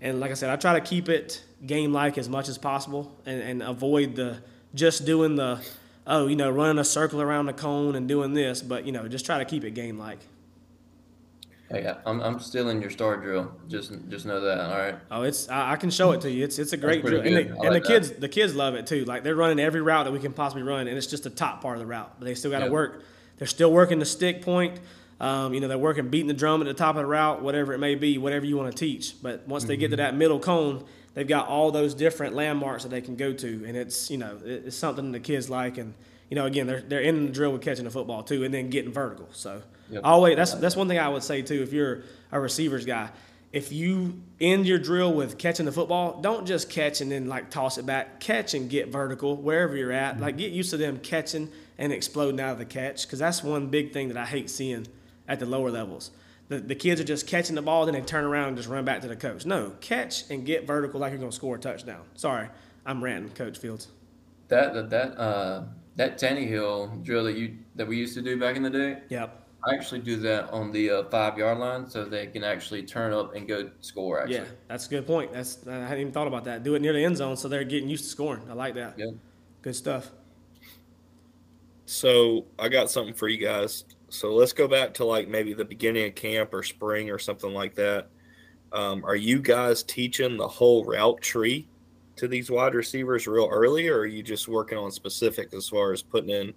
Speaker 1: and like I said, I try to keep it game-like as much as possible, and, and avoid the just doing the oh, you know, running a circle around the cone and doing this, but you know, just try to keep it game like.
Speaker 3: Hey, I'm I'm still in your star drill. Just just know that. All right.
Speaker 1: Oh, it's I, I can show it to you. It's it's a great drill, and, the, and like the kids that. the kids love it too. Like they're running every route that we can possibly run, and it's just the top part of the route. But they still got to yep. work. They're still working the stick point. Um, you know, they're working beating the drum at the top of the route, whatever it may be, whatever you want to teach. But once mm-hmm. they get to mm-hmm. that middle cone, they've got all those different landmarks that they can go to, and it's you know it's something the kids like, and you know again they're they're in the drill with catching the football too, and then getting vertical. So yep. always that's that's one thing I would say too. If you're a receivers guy, if you end your drill with catching the football, don't just catch and then like toss it back. Catch and get vertical wherever you're at. Mm-hmm. Like get used to them catching and exploding out of the catch because that's one big thing that I hate seeing at the lower levels the, the kids are just catching the ball, then they turn around and just run back to the coach. No, catch and get vertical like you're going to score a touchdown. Sorry, I'm ranting, Coach Fields.
Speaker 3: That that that, uh, that Tannehill drill that you that we used to do back in the day.
Speaker 1: Yep.
Speaker 3: I actually do that on the uh, five yard line so they can actually turn up and go score. Actually,
Speaker 1: yeah, that's a good point. That's I hadn't even thought about that. Do it near the end zone so they're getting used to scoring. I like that.
Speaker 3: Good,
Speaker 1: good stuff.
Speaker 2: So I got something for you guys. So let's go back to like maybe the beginning of camp or spring or something like that. Um, are you guys teaching the whole route tree to these wide receivers real early, or are you just working on specific as far as putting in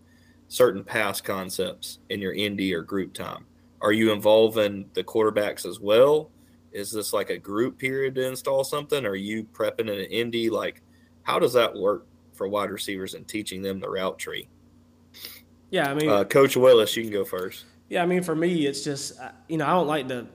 Speaker 2: certain pass concepts in your indie or group time? Are you involving the quarterbacks as well? Is this like a group period to install something? Are you prepping in an indie? Like, how does that work for wide receivers and teaching them the route tree?
Speaker 1: Yeah, I mean,
Speaker 2: uh, Coach Willis, you can go first.
Speaker 1: Yeah, I mean, for me, it's just uh, you know I don't like to,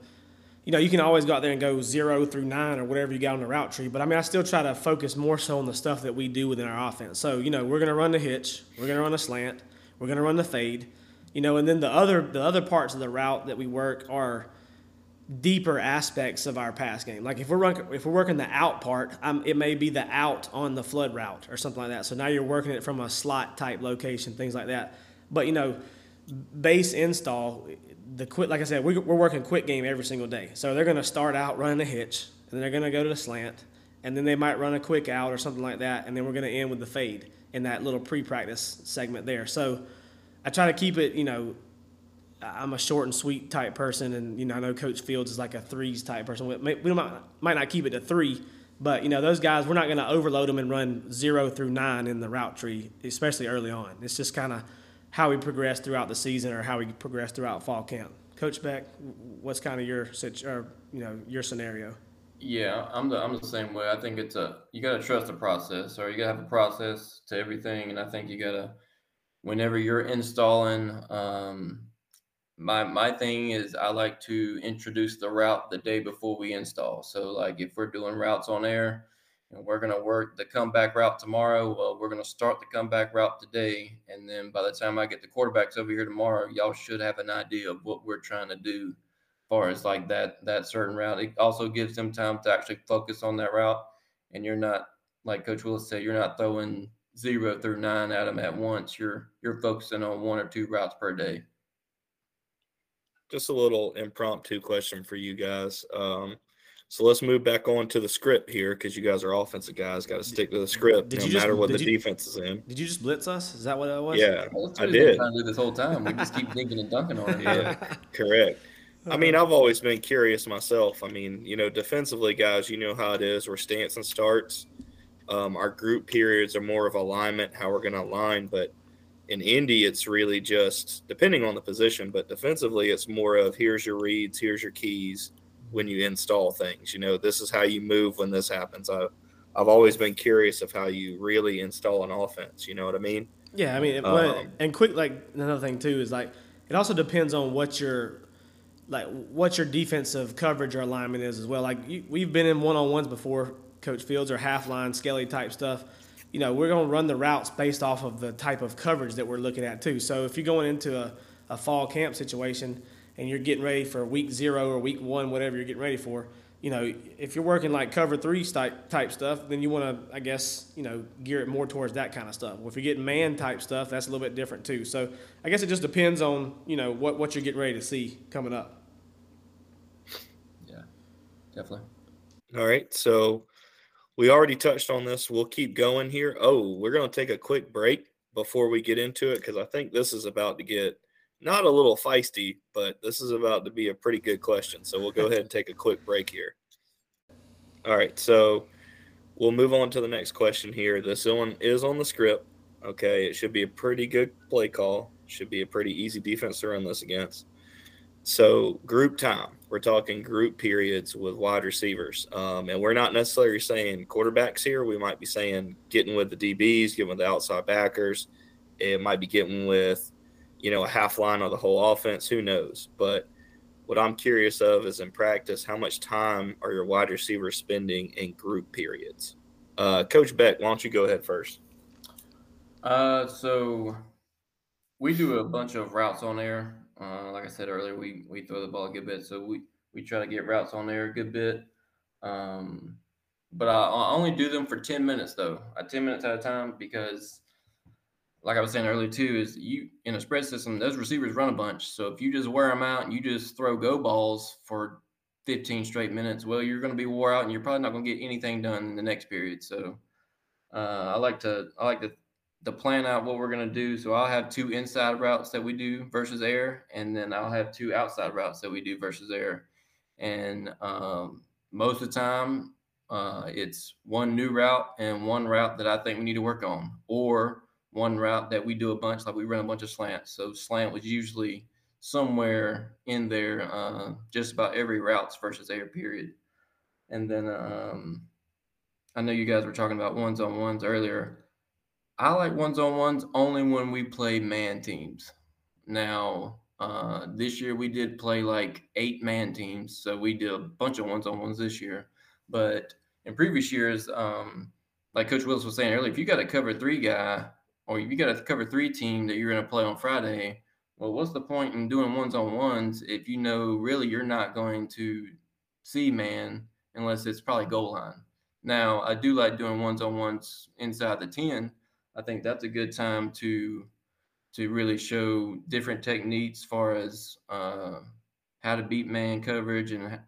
Speaker 1: you know, you can always go out there and go zero through nine or whatever you got on the route tree. But I mean, I still try to focus more so on the stuff that we do within our offense. So you know, we're gonna run the hitch, we're gonna run the slant, we're gonna run the fade, you know, and then the other the other parts of the route that we work are deeper aspects of our pass game. Like if we're run, if we're working the out part, um, it may be the out on the flood route or something like that. So now you're working it from a slot type location, things like that. But you know, base install, the quick, like I said, we, we're working quick game every single day. So they're going to start out running a hitch, and then they're going to go to the slant, and then they might run a quick out or something like that, and then we're going to end with the fade in that little pre-practice segment there. So I try to keep it, you know, I'm a short and sweet type person, and you know I know Coach Fields is like a threes type person. We might might not keep it to three, but you know those guys, we're not going to overload them and run zero through nine in the route tree, especially early on. It's just kind of how we progress throughout the season or how we progress throughout fall camp. Coach Beck, what's kind of your or you know your scenario?
Speaker 3: Yeah, I'm the I'm the same way. I think it's a you got to trust the process, or you got to have a process to everything, and I think you got to whenever you're installing. Um, my my thing is I like to introduce the route the day before we install. So like if we're doing routes on air, and we're going to work the comeback route tomorrow. Well, we're going to start the comeback route today. And then by the time I get the quarterbacks over here tomorrow, y'all should have an idea of what we're trying to do as far as like that, that certain route. It also gives them time to actually focus on that route. And you're not, like Coach Willis said, you're not throwing zero through nine at them at once. You're you're focusing on one or two routes per day.
Speaker 2: Just a little impromptu question for you guys. Um, so let's move back on to the script here because you guys are offensive guys. Got to stick to the script
Speaker 1: Did
Speaker 2: no
Speaker 1: you just-
Speaker 2: matter what the
Speaker 1: you-
Speaker 2: defense is in.
Speaker 1: Did you just blitz us? Is that what that was?
Speaker 2: Yeah,
Speaker 3: Well,
Speaker 2: I
Speaker 3: what he's been
Speaker 2: did.
Speaker 3: trying to do this whole time. We just keep dinking and dunking on him.
Speaker 2: Yeah. correct. I mean, I've always been curious myself. I mean, you know, defensively, guys, you know how it is. Where Stanson starts, um, our group periods are more of alignment, how we're going to align. But in Indy, it's really just depending on the position. But defensively, it's more of here's your reads, here's your keys when you install things. You know, this is how you move when this happens. I, I've always been curious of how you really install an offense. You know what I mean?
Speaker 1: Yeah, I mean,
Speaker 2: Um,
Speaker 1: and quick, like another thing too is like it also depends on what your like what your defensive coverage or alignment is as well. Like you, we've been in one on ones before, Coach Fields or half line, skelly type stuff. You know, we're going to run the routes based off of the type of coverage that we're looking at too. So if you're going into a, a fall camp situation and you're getting ready for week zero or week one, whatever you're getting ready for, you know, if you're working like cover three type type stuff, then you want to, I guess, you know, gear it more towards that kind of stuff. Well, if you're getting man type stuff, that's a little bit different too. So I guess it just depends on you know what what you're getting ready to see coming up.
Speaker 3: Yeah, definitely.
Speaker 2: All right. So we already touched on this. We'll keep going here. Oh, we're going to take a quick break before we get into it because I think this is about to get not a little feisty, but this is about to be a pretty good question. So we'll go ahead and take a quick break here. All right. So we'll move on to the next question here. This one is on the script. Okay. It should be a pretty good play call, should be a pretty easy defense to run this against. So group time, we're talking group periods with wide receivers, um, and we're not necessarily saying quarterbacks here. We might be saying getting with the DBs, getting with the outside backers. It might be getting with, you know, a half line of the whole offense. Who knows? But what I'm curious of is in practice, how much time are your wide receivers spending in group periods? Uh, Coach Beck, why don't you go ahead first?
Speaker 3: Uh, so we do a bunch of routes on there. Uh, like I said earlier, we we throw the ball a good bit, so we we try to get routes on there a good bit. Um, but I, I only do them for ten minutes though, at ten minutes at a time because, like I was saying earlier too, is you in a spread system, those receivers run a bunch. So if you just wear them out and you just throw go balls for 15 straight minutes, well, you're going to be wore out and you're probably not going to get anything done in the next period. So uh, I like to I like to to plan out what we're going to do. So I'll have two inside routes that we do versus air, and then I'll have two outside routes that we do versus air. And um, most of the time, uh, it's one new route and one route that I think we need to work on, or one route that we do a bunch, like we run a bunch of slants. So slant was usually somewhere in there, uh, just about every routes versus air period. And then um, I know you guys were talking about ones on ones earlier. I like ones on ones only when we play man teams. Now, uh, this year we did play like eight man teams, so we did a bunch of ones on ones this year. But in previous years, um, like Coach Willis was saying earlier, if you got a cover three guy or you got a cover three team that you're going to play on Friday, well, what's the point in doing ones on ones if you know really you're not going to see man unless it's probably goal line? Now, I do like doing ones on ones inside the 10 I think that's a good time to to really show different techniques as far as uh, how to beat man coverage and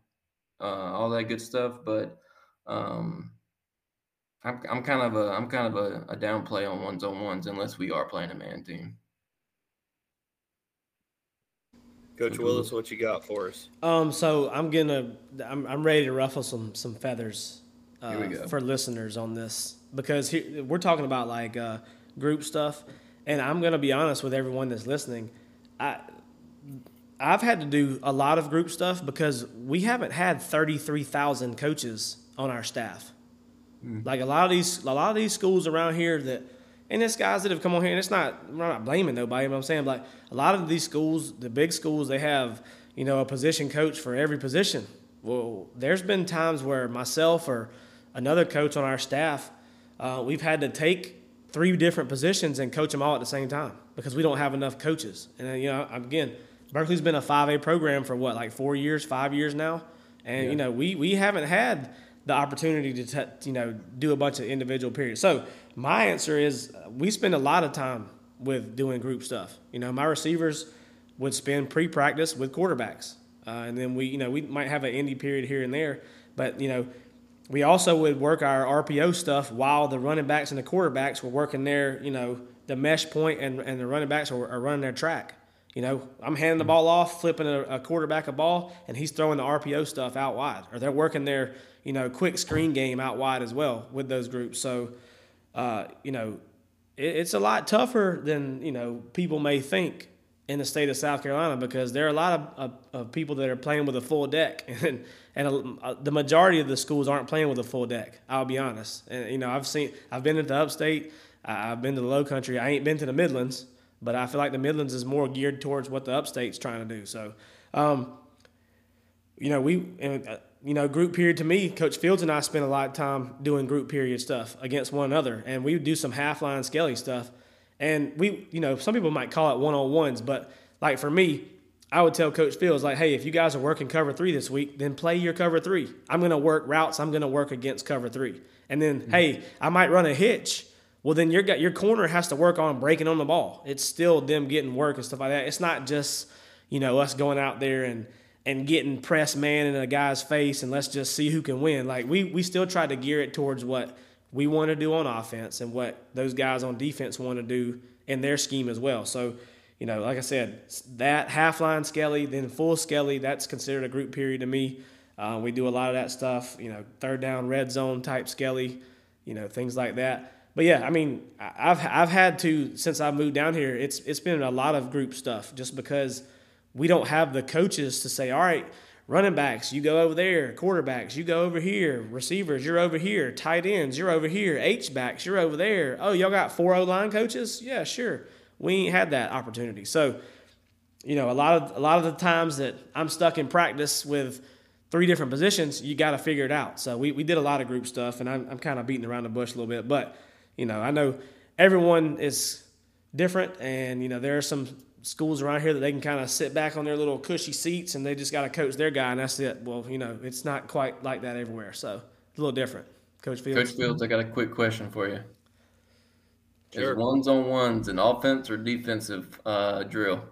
Speaker 3: uh, all that good stuff. But um, I'm I'm kind of a I'm kind of a, a downplay on ones on ones unless we are playing a man team.
Speaker 2: Coach Willis, what you got for us?
Speaker 1: Um, so I'm gonna I'm I'm ready to ruffle some some feathers uh,
Speaker 3: Here we go.
Speaker 1: for listeners on this because here, we're talking about like uh, group stuff, and I'm gonna be honest with everyone that's listening. I I've had to do a lot of group stuff because we haven't had thirty three thousand coaches on our staff. Like a lot of these a lot of these schools around here that and it's guys that have come on here and it's not we're not blaming nobody, but I'm saying like a lot of these schools, the big schools, they have, you know, a position coach for every position. Well, there's been times where myself or another coach on our staff, uh, we've had to take three different positions and coach them all at the same time because we don't have enough coaches. And uh, you know, again, Berkeley's been a 5A program for what, like four years, five years now, and you know, we we haven't had the opportunity to t- you know do a bunch of individual periods. So my answer is uh, we spend a lot of time with doing group stuff. You know, my receivers would spend pre-practice with quarterbacks, uh, and then we you know we might have an indie period here and there, but you know we also would work our RPO stuff while the running backs and the quarterbacks were working their, you know, the mesh point and, and the running backs are, are running their track. You know, I'm handing the ball off, flipping a, a, quarterback a ball, and he's throwing the RPO stuff out wide. Or they're working their, you know, quick screen game out wide as well with those groups. So, uh, you know, it, it's a lot tougher than, you know, people may think in the state of South Carolina because there are a lot of, of, of people that are playing with a full deck. And and a, the majority of the schools aren't playing with a full deck. I'll be honest. And you know, I've seen, I've been into upstate, I've been to the Low Country. I ain't been to the Midlands, but I feel like the Midlands is more geared towards what the upstate's trying to do. So, um, you know, we, uh, you know, group period to me, Coach Fields and I spend a lot of time doing group period stuff against one another, and we do some half line skelly stuff. And we, you know, some people might call it one on ones, but like for me, I would tell Coach Fields, like, hey, if you guys are working cover three this week, then play your cover three. I'm going to work routes. I'm going to work against cover three. And then, mm-hmm. hey, I might run a hitch. Well, then your your corner has to work on breaking on the ball. It's still them getting work and stuff like that. It's not just you know us going out there and and getting press man in a guy's face and let's just see who can win. Like we we still try to gear it towards what we want to do on offense and what those guys on defense want to do in their scheme as well. So you know, like I said, that half line skelly, then full skelly, that's considered a group period to me. Uh, we do a lot of that stuff, you know, third down, red zone type skelly, you know, things like that. But yeah, I mean, I've I've had to since I moved down here. It's it's been a lot of group stuff just because we don't have the coaches to say, all right, running backs, you go over there, quarterbacks, you go over here, receivers, you're over here, tight ends, you're over here, H backs, you're over there. Oh, y'all got four O line coaches? Yeah, sure we ain't had that opportunity. So, you know, a lot of a lot of the times that I'm stuck in practice with three different positions, you got to figure it out. So we, we did a lot of group stuff, and I'm, I'm kind of beating around the bush a little bit, but you know, I know everyone is different, and you know, there are some schools around here that they can kind of sit back on their little cushy seats and they just got to coach their guy, and that's it. Well, you know, it's not quite like that everywhere, so it's a little different. Coach Fields.
Speaker 3: Coach Fields, I got a quick question for you. Sure. Is ones on ones an offense or defensive uh, drill?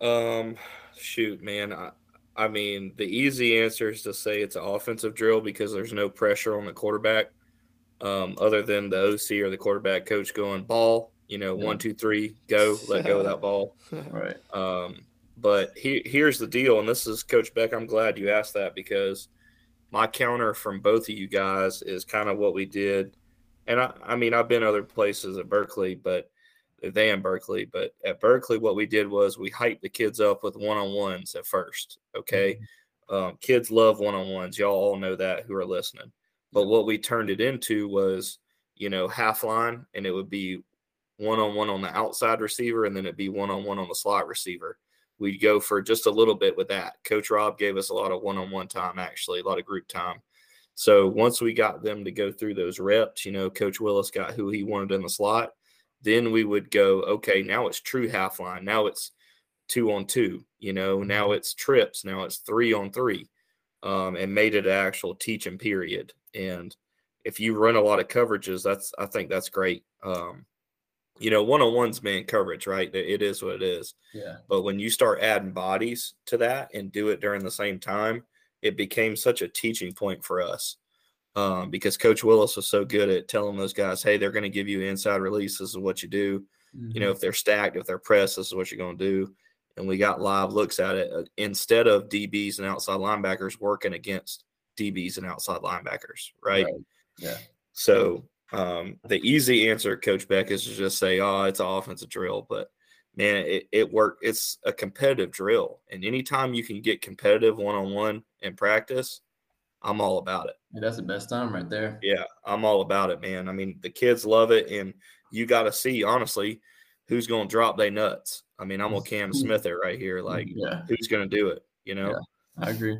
Speaker 2: Um, shoot, man. I, I mean, the easy answer is to say it's an offensive drill because there's no pressure on the quarterback, um, other than the OC or the quarterback coach going ball. You know, yeah. one, two, three, go, let go of that ball.
Speaker 3: right.
Speaker 2: Um, but he, here's the deal, and this is Coach Beck. I'm glad you asked that because my counter from both of you guys is kind of what we did and I, I mean, I've been other places at Berkeley, but than Berkeley, but at Berkeley, what we did was we hyped the kids up with one on ones at first. Okay. Mm-hmm. Um, kids love one on ones. Y'all all know that who are listening. But what we turned it into was, you know, half line, and it would be one on one on the outside receiver, and then it'd be one on one on the slot receiver. We'd go for just a little bit with that. Coach Rob gave us a lot of one on one time, actually, a lot of group time. So once we got them to go through those reps, you know, Coach Willis got who he wanted in the slot. Then we would go, okay, now it's true half line. Now it's two on two. You know, now mm-hmm. it's trips. Now it's three on three, um, and made it an actual teaching period. And if you run a lot of coverages, that's I think that's great. Um, you know, one on one's man coverage, right? It is what it is.
Speaker 3: Yeah.
Speaker 2: But when you start adding bodies to that and do it during the same time, it became such a teaching point for us um, because Coach Willis was so good at telling those guys, hey, they're going to give you inside release. This is what you do. Mm-hmm. You know, mm-hmm. if they're stacked, if they're pressed, this is what you're going to do. And we got live looks at it uh, instead of DBs and outside linebackers working against DBs and outside linebackers, right? right.
Speaker 3: Yeah.
Speaker 2: So um, the easy answer, Coach Beck, is to just say, oh, it's an offensive drill. But man, it, it worked. It's a competitive drill. And anytime you can get competitive one on one in practice, I'm all about it.
Speaker 3: Yeah, that's the best time right there.
Speaker 2: Yeah, I'm all about it, man. I mean, the kids love it. And you got to see, honestly, who's going to drop their nuts. I mean, I'm going to Cam Smith it right here. Like, yeah. who's going to do it? You know? Yeah,
Speaker 3: I agree.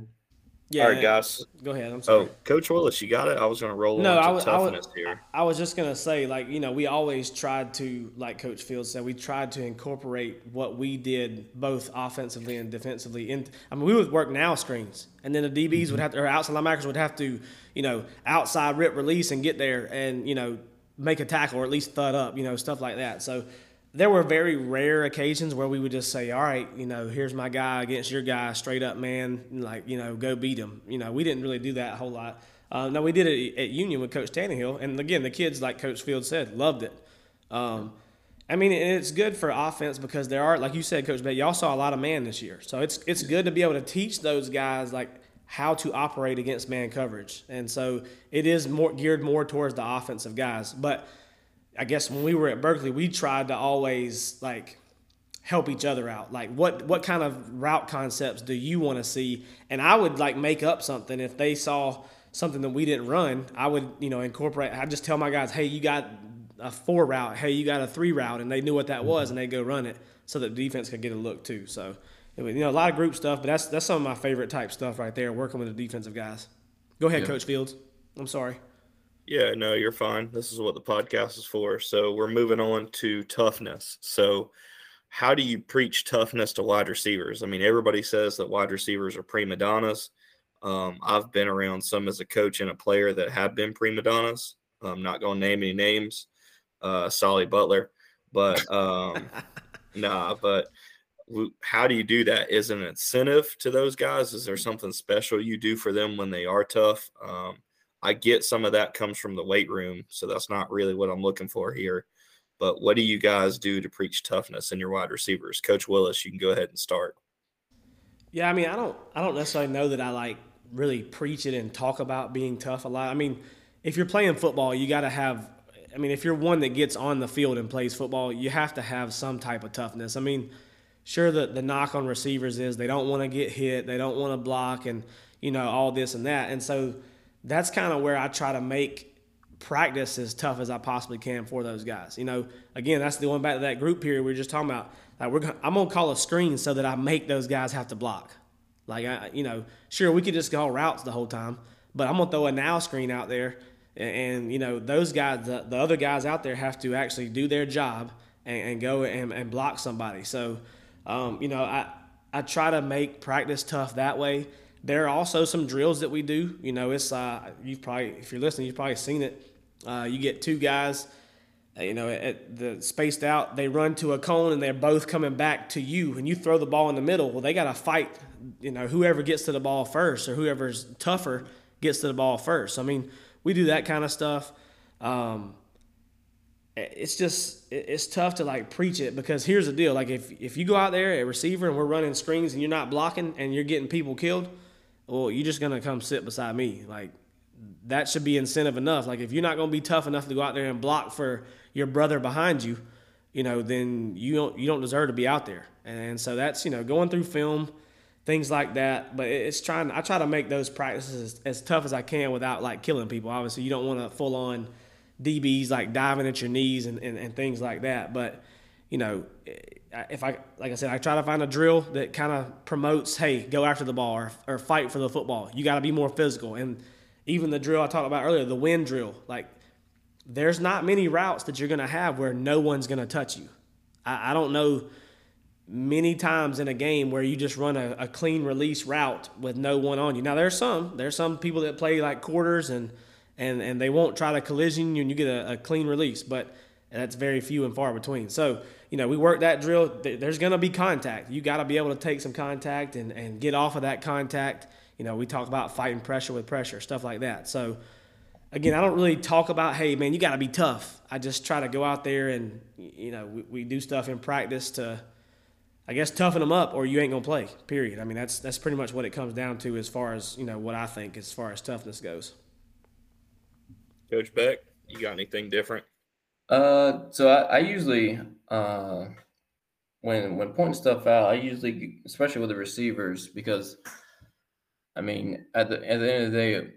Speaker 1: Yeah.
Speaker 2: All right, guys.
Speaker 1: Go ahead. I'm oh, sorry.
Speaker 2: Oh, Coach Willis, you got it. I was going to roll
Speaker 1: No,
Speaker 2: on to
Speaker 1: I was- I was-
Speaker 2: toughness here.
Speaker 1: I was just gonna say, like you know, we always tried to, like Coach Fields said, we tried to incorporate what we did both offensively and defensively. In I mean, we would work now screens, and then the DBs would mm-hmm. have to, or outside linebackers would have to, you know, outside rip release and get there and you know make a tackle or at least thud up, you know, stuff like that. So there were very rare occasions where we would just say, all right, you know, here's my guy against your guy, straight up man, like you know, go beat him. You know, we didn't really do that a whole lot. Uh, we did it at Union with Coach Tannehill, and again, the kids, like Coach Field said, loved it. Um, I mean, it's good for offense because there are, like you said, Coach Beck, y'all saw a lot of man this year, so it's it's good to be able to teach those guys like how to operate against man coverage, and so it is more geared more towards the offensive guys. But I guess when we were at Berkeley, we tried to always like help each other out. Like what what kind of route concepts do you want to see? And I would like make up something if they saw something that we didn't run. I would you know incorporate. I just tell my guys, hey, you got a four route. Hey, you got a three route, and they knew what that mm-hmm. was, and they go run it so that the defense could get a look too. So. It was, you know, a lot of group stuff, but that's that's some of my favorite type stuff right there. Working with the defensive guys. Go ahead,
Speaker 3: Yeah.
Speaker 1: Coach Fields. I'm sorry.
Speaker 2: Yeah, no, you're fine. This is what the podcast is for. So we're moving on to toughness. So, how do you preach toughness to wide receivers? I mean, everybody says that wide receivers are prima donnas. Um, I've been around some as a coach and a player that have been prima donnas. I'm not going to name any names, uh, Solly Butler, but um, nah, but how do you do that? Is it an incentive to those guys? Is there something special you do for them when they are tough? Um, I get some of that comes from the weight room, so that's not really what I'm looking for here. But what do you guys do to preach toughness in your wide receivers? Coach Willis, you can go ahead and start.
Speaker 1: Yeah, I mean, I don't, I don't necessarily know that I like really preach it and talk about being tough a lot. I mean, if you're playing football, you got to have. I mean, if you're one that gets on the field and plays football, you have to have some type of toughness. I mean, sure, the the knock on receivers is they don't want to get hit, they don't want to block, and you know all this and that, and so that's kind of where I try to make practice as tough as I possibly can for those guys. You know, again, that's the one back to that group period we were just talking about. Like we're, gonna, I'm gonna call a screen so that I make those guys have to block. Like I, you know, sure we could just call routes the whole time, but I'm gonna throw a now screen out there, and, and you know those guys, the, the other guys out there have to actually do their job and, and go and, and block somebody. So, um, you know, I I try to make practice tough that way. There are also some drills that we do. You know, it's uh, you've probably if you're listening, you've probably seen it. Uh, you get two guys, uh, you know, at the spaced out, they run to a cone and they're both coming back to you, and you throw the ball in the middle. Well, they got to fight. You know, whoever gets to the ball first or whoever's tougher gets to the ball first. I mean, we do that kind of stuff. Um, it's just it's tough to like preach it because here's the deal like if if you go out there at receiver and we're running screens and you're not blocking and you're getting people killed well you're just gonna come sit beside me. Like that should be incentive enough. Like if you're not gonna be tough enough to go out there and block for your brother behind you you know then you don't you don't deserve to be out there. And so that's you know going through film things like that. But it's trying i try to make those practices as, as tough as i can without like killing people. Obviously you don't want to full on DBs like diving at your knees and, and, and things like that. But, you know, if I, like I said, I try to find a drill that kind of promotes, hey, go after the ball or, or fight for the football. You got to be more physical. And even the drill I talked about earlier, the wind drill, like there's not many routes that you're going to have where no one's going to touch you. I, I don't know many times in a game where you just run a, a clean release route with no one on you. Now there's some, there's some people that play like quarters and, and and they won't try to collision you and you get a, a clean release but that's very few and far between so you know we work that drill there's going to be contact. You got to be able to take some contact and, and get off of that contact. You know we talk about fighting pressure with pressure stuff like that. So again i don't really talk about hey man you got to be tough. I just try to go out there and you know we, we do stuff in practice to i guess toughen them up or you ain't going to play period. I mean that's that's pretty much what it comes down to as far as you know what i think as far as toughness goes.
Speaker 2: Coach Beck, you got anything different?
Speaker 3: Uh, so I, I usually uh, when when pointing stuff out, I usually, especially with the receivers, because I mean, at the at the end of the day,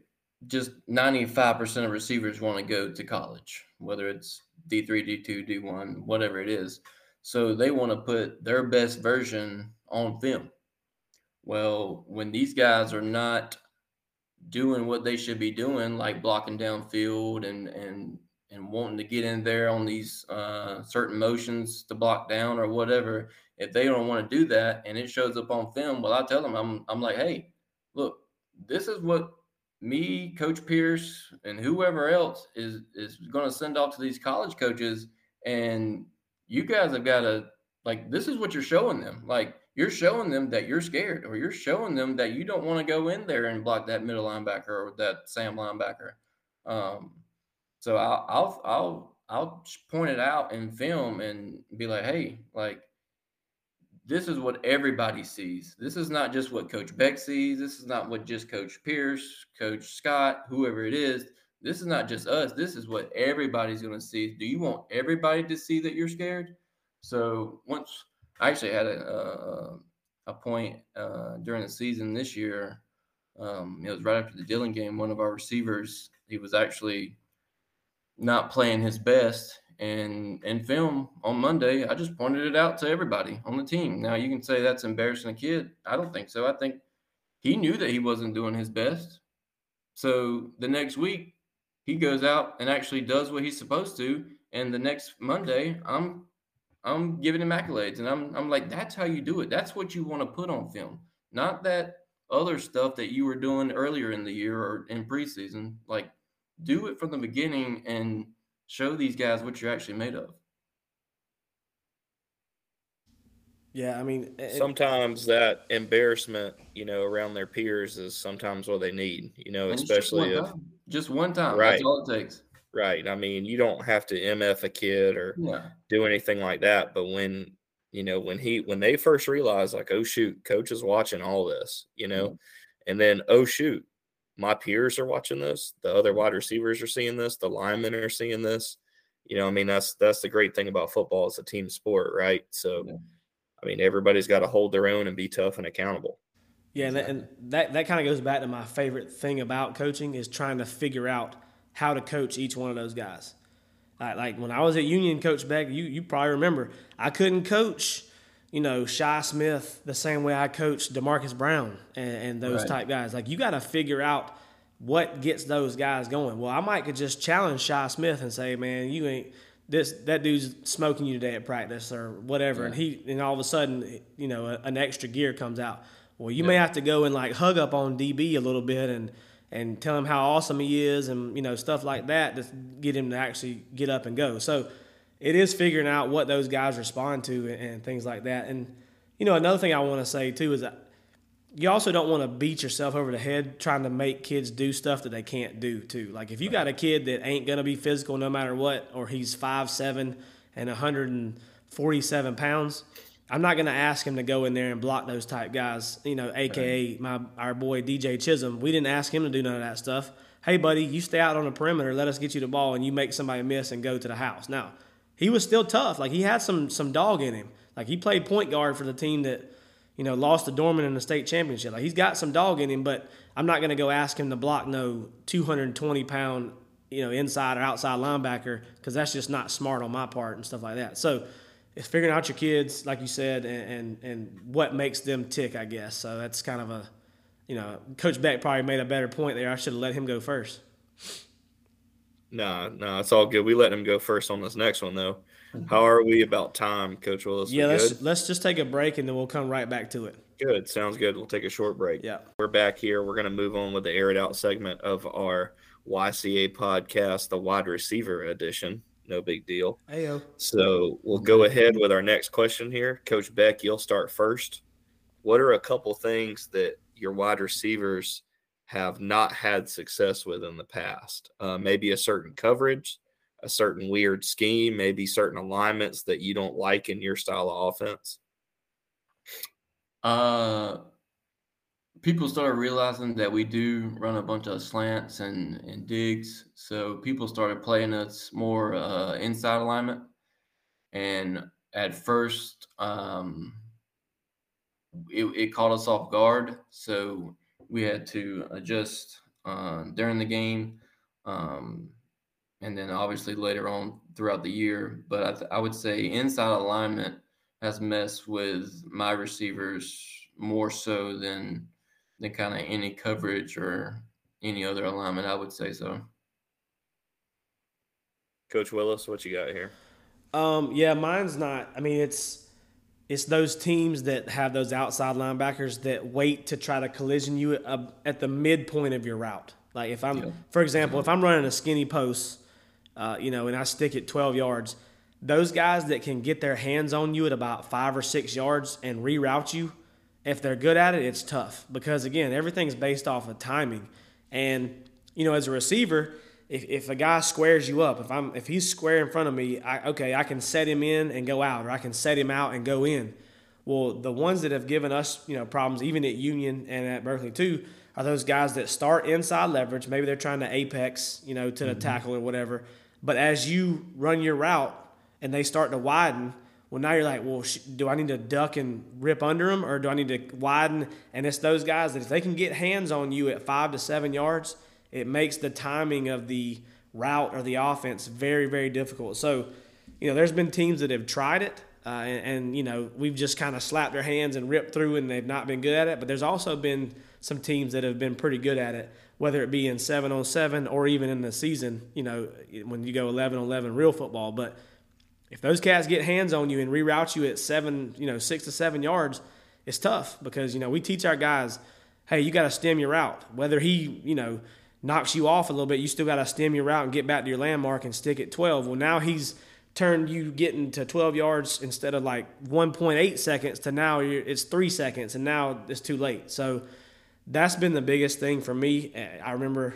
Speaker 3: just ninety five percent of receivers want to go to college, whether it's D three, D two, D one, whatever it is. So they want to put their best version on film. Well, when these guys are not doing what they should be doing, like blocking downfield and and and wanting to get in there on these uh, certain motions to block down or whatever, if they don't want to do that and it shows up on film, well, I tell them, I'm, I'm like, hey, look, this is what me, Coach Pierce, and whoever else is is going to send off to these college coaches, and you guys have got to like, this is what you're showing them. Like, you're showing them that you're scared, or you're showing them that you don't want to go in there and block that middle linebacker or that Sam linebacker. Um, so I'll, I'll I'll point it out in film and be like, hey, like this is what everybody sees. This is not just what Coach Beck sees. This is not what just Coach Pierce, Coach Scott, whoever it is. This is not just us. This is what everybody's going to see. Do you want everybody to see that you're scared? So once I actually had a a, a point uh, during the season this year. Um, it was right after the Dillon game. One of our receivers, he was actually not playing his best. And in film on Monday, I just pointed it out to everybody on the team. Now you can say that's embarrassing a kid. I don't think so. I think he knew that he wasn't doing his best. So the next week, he goes out and actually does what he's supposed to. And the next Monday, I'm I'm giving him accolades. And I'm I'm like, that's how you do it. That's what you want to put on film. Not that other stuff that you were doing earlier in the year or in preseason. Like do it from the beginning and show these guys what you're actually made of.
Speaker 1: Yeah, I mean, it,
Speaker 2: sometimes that embarrassment, you know, around their peers is sometimes what they need, you know, especially
Speaker 3: just
Speaker 2: if
Speaker 3: just one time.
Speaker 2: Right.
Speaker 3: That's all it takes.
Speaker 2: Right. I mean, you don't have to MF a kid or
Speaker 3: Yeah.
Speaker 2: do anything like that. But when, you know, when he, when they first realize, like, oh, shoot, coach is watching all this, you know, and then, oh, shoot, my peers are watching this, the other mm-hmm. wide receivers are seeing this, the linemen are seeing this. You know, I mean, that's, that's the great thing about football. It's a team sport, right? So,
Speaker 3: Yeah.
Speaker 2: I mean, everybody's got to hold their own and be tough and accountable.
Speaker 1: Yeah, and that- and that that kind of goes back to my favorite thing about coaching is trying to figure out how to coach each one of those guys. Like, like when I was at Union, Coach Beck, you you probably remember I couldn't coach, you know, Shi Smith the same way I coached Demarcus Brown and, and those
Speaker 3: Right.
Speaker 1: type guys. Like you got to figure out what gets those guys going. Well, I might could just challenge Shi Smith and say, man, you ain't this that dude's smoking you today at practice or whatever, and he and all of a sudden, you know, a, an extra gear comes out. Well, you may have to go and like hug up on DB a little bit and and tell him how awesome he is and you know stuff like that to get him to actually get up and go. So it is figuring out what those guys respond to and, and things like that. And you know, another thing I want to say too is that you also don't want to beat yourself over the head trying to make kids do stuff that they can't do too. Like if you got a kid that ain't gonna be physical no matter what, or he's five seven and 147 pounds, I'm not gonna ask him to go in there and block those type guys. You know, aka my our boy DJ Chisholm. We didn't ask him to do none of that stuff. Hey buddy, you stay out on the perimeter, let us get you the ball, and you make somebody miss and go to the house. Now he was still tough. Like he had some some dog in him. Like he played point guard for the team that you know, lost to Dorman in the state championship. Like he's got some dog in him, but I'm not going to go ask him to block no 220 pound, you know, inside or outside linebacker because that's just not smart on my part and stuff like that. So it's figuring out your kids, like you said, and, and and what makes them tick, I guess. So that's kind of a, you know, Coach Beck probably made a better point there. I should have let him go first.
Speaker 2: No, no, it's all good. We let him go first on this next one, though. Mm-hmm. How are we about time, Coach Willis?
Speaker 1: Yeah, let's
Speaker 2: good?
Speaker 1: let's just take a break and then we'll come right back to it.
Speaker 2: Good. Sounds good. We'll take a short break.
Speaker 1: Yeah.
Speaker 2: We're back here. We're going to move on with the air it out segment of our YCA podcast, the wide receiver edition. No big deal.
Speaker 1: Heyo.
Speaker 2: So we'll go ahead with our next question here. Coach Beck, you'll start first. What are a couple things that your wide receivers have not had success with in the past? Uh, maybe a certain coverage, a certain weird scheme, maybe certain alignments that you don't like in your style of offense.
Speaker 3: Uh, people started realizing that we do run a bunch of slants and, and digs. So people started playing us more uh, inside alignment. And at first, um, it, it caught us off guard. So we had to adjust uh, during the game. Um, and then obviously later on throughout the year. But I, th- I would say inside alignment has messed with my receivers more so than than kind of any coverage or any other alignment. I would say so.
Speaker 2: Coach Willis, what you got here?
Speaker 1: Um, yeah, mine's not. I mean, it's it's those teams that have those outside linebackers that wait to try to collision you at, the midpoint of your route. Like if I'm, yeah. for example, if I'm running a skinny post, uh, you know, and I stick it 12 yards, those guys that can get their hands on you at about five or six yards and reroute you, if they're good at it, it's tough because again, everything's based off of timing. And you know, as a receiver, if, if a guy squares you up, if I'm if he's square in front of me, I, okay, I can set him in and go out, or I can set him out and go in. Well, the ones that have given us you know problems, even at Union and at Berkeley too, are those guys that start inside leverage. Maybe they're trying to apex, you know, to the mm-hmm. tackle or whatever. But as you run your route and they start to widen, well, now you're like, well, sh- do I need to duck and rip under them, or do I need to widen? And it's those guys that if they can get hands on you at five to seven yards it makes the timing of the route or the offense very, very difficult. So, you know, there's been teams that have tried it, uh, and, and, you know, we've just kind of slapped their hands and ripped through, and they've not been good at it. But there's also been some teams that have been pretty good at it, whether it be in seven on seven or even in the season. You know, when you go 11 on 11 real football, but if those cats get hands on you and reroute you at seven, you know, six to seven yards, it's tough because you know we teach our guys, hey, you got to stem your route. Whether he, you know, knocks you off a little bit, you still got to stem your route and get back to your landmark and stick at 12. Well, now he's turned you getting to 12 yards instead of like 1.8 seconds to now it's three seconds, and now it's too late. So that's been the biggest thing for me. I remember,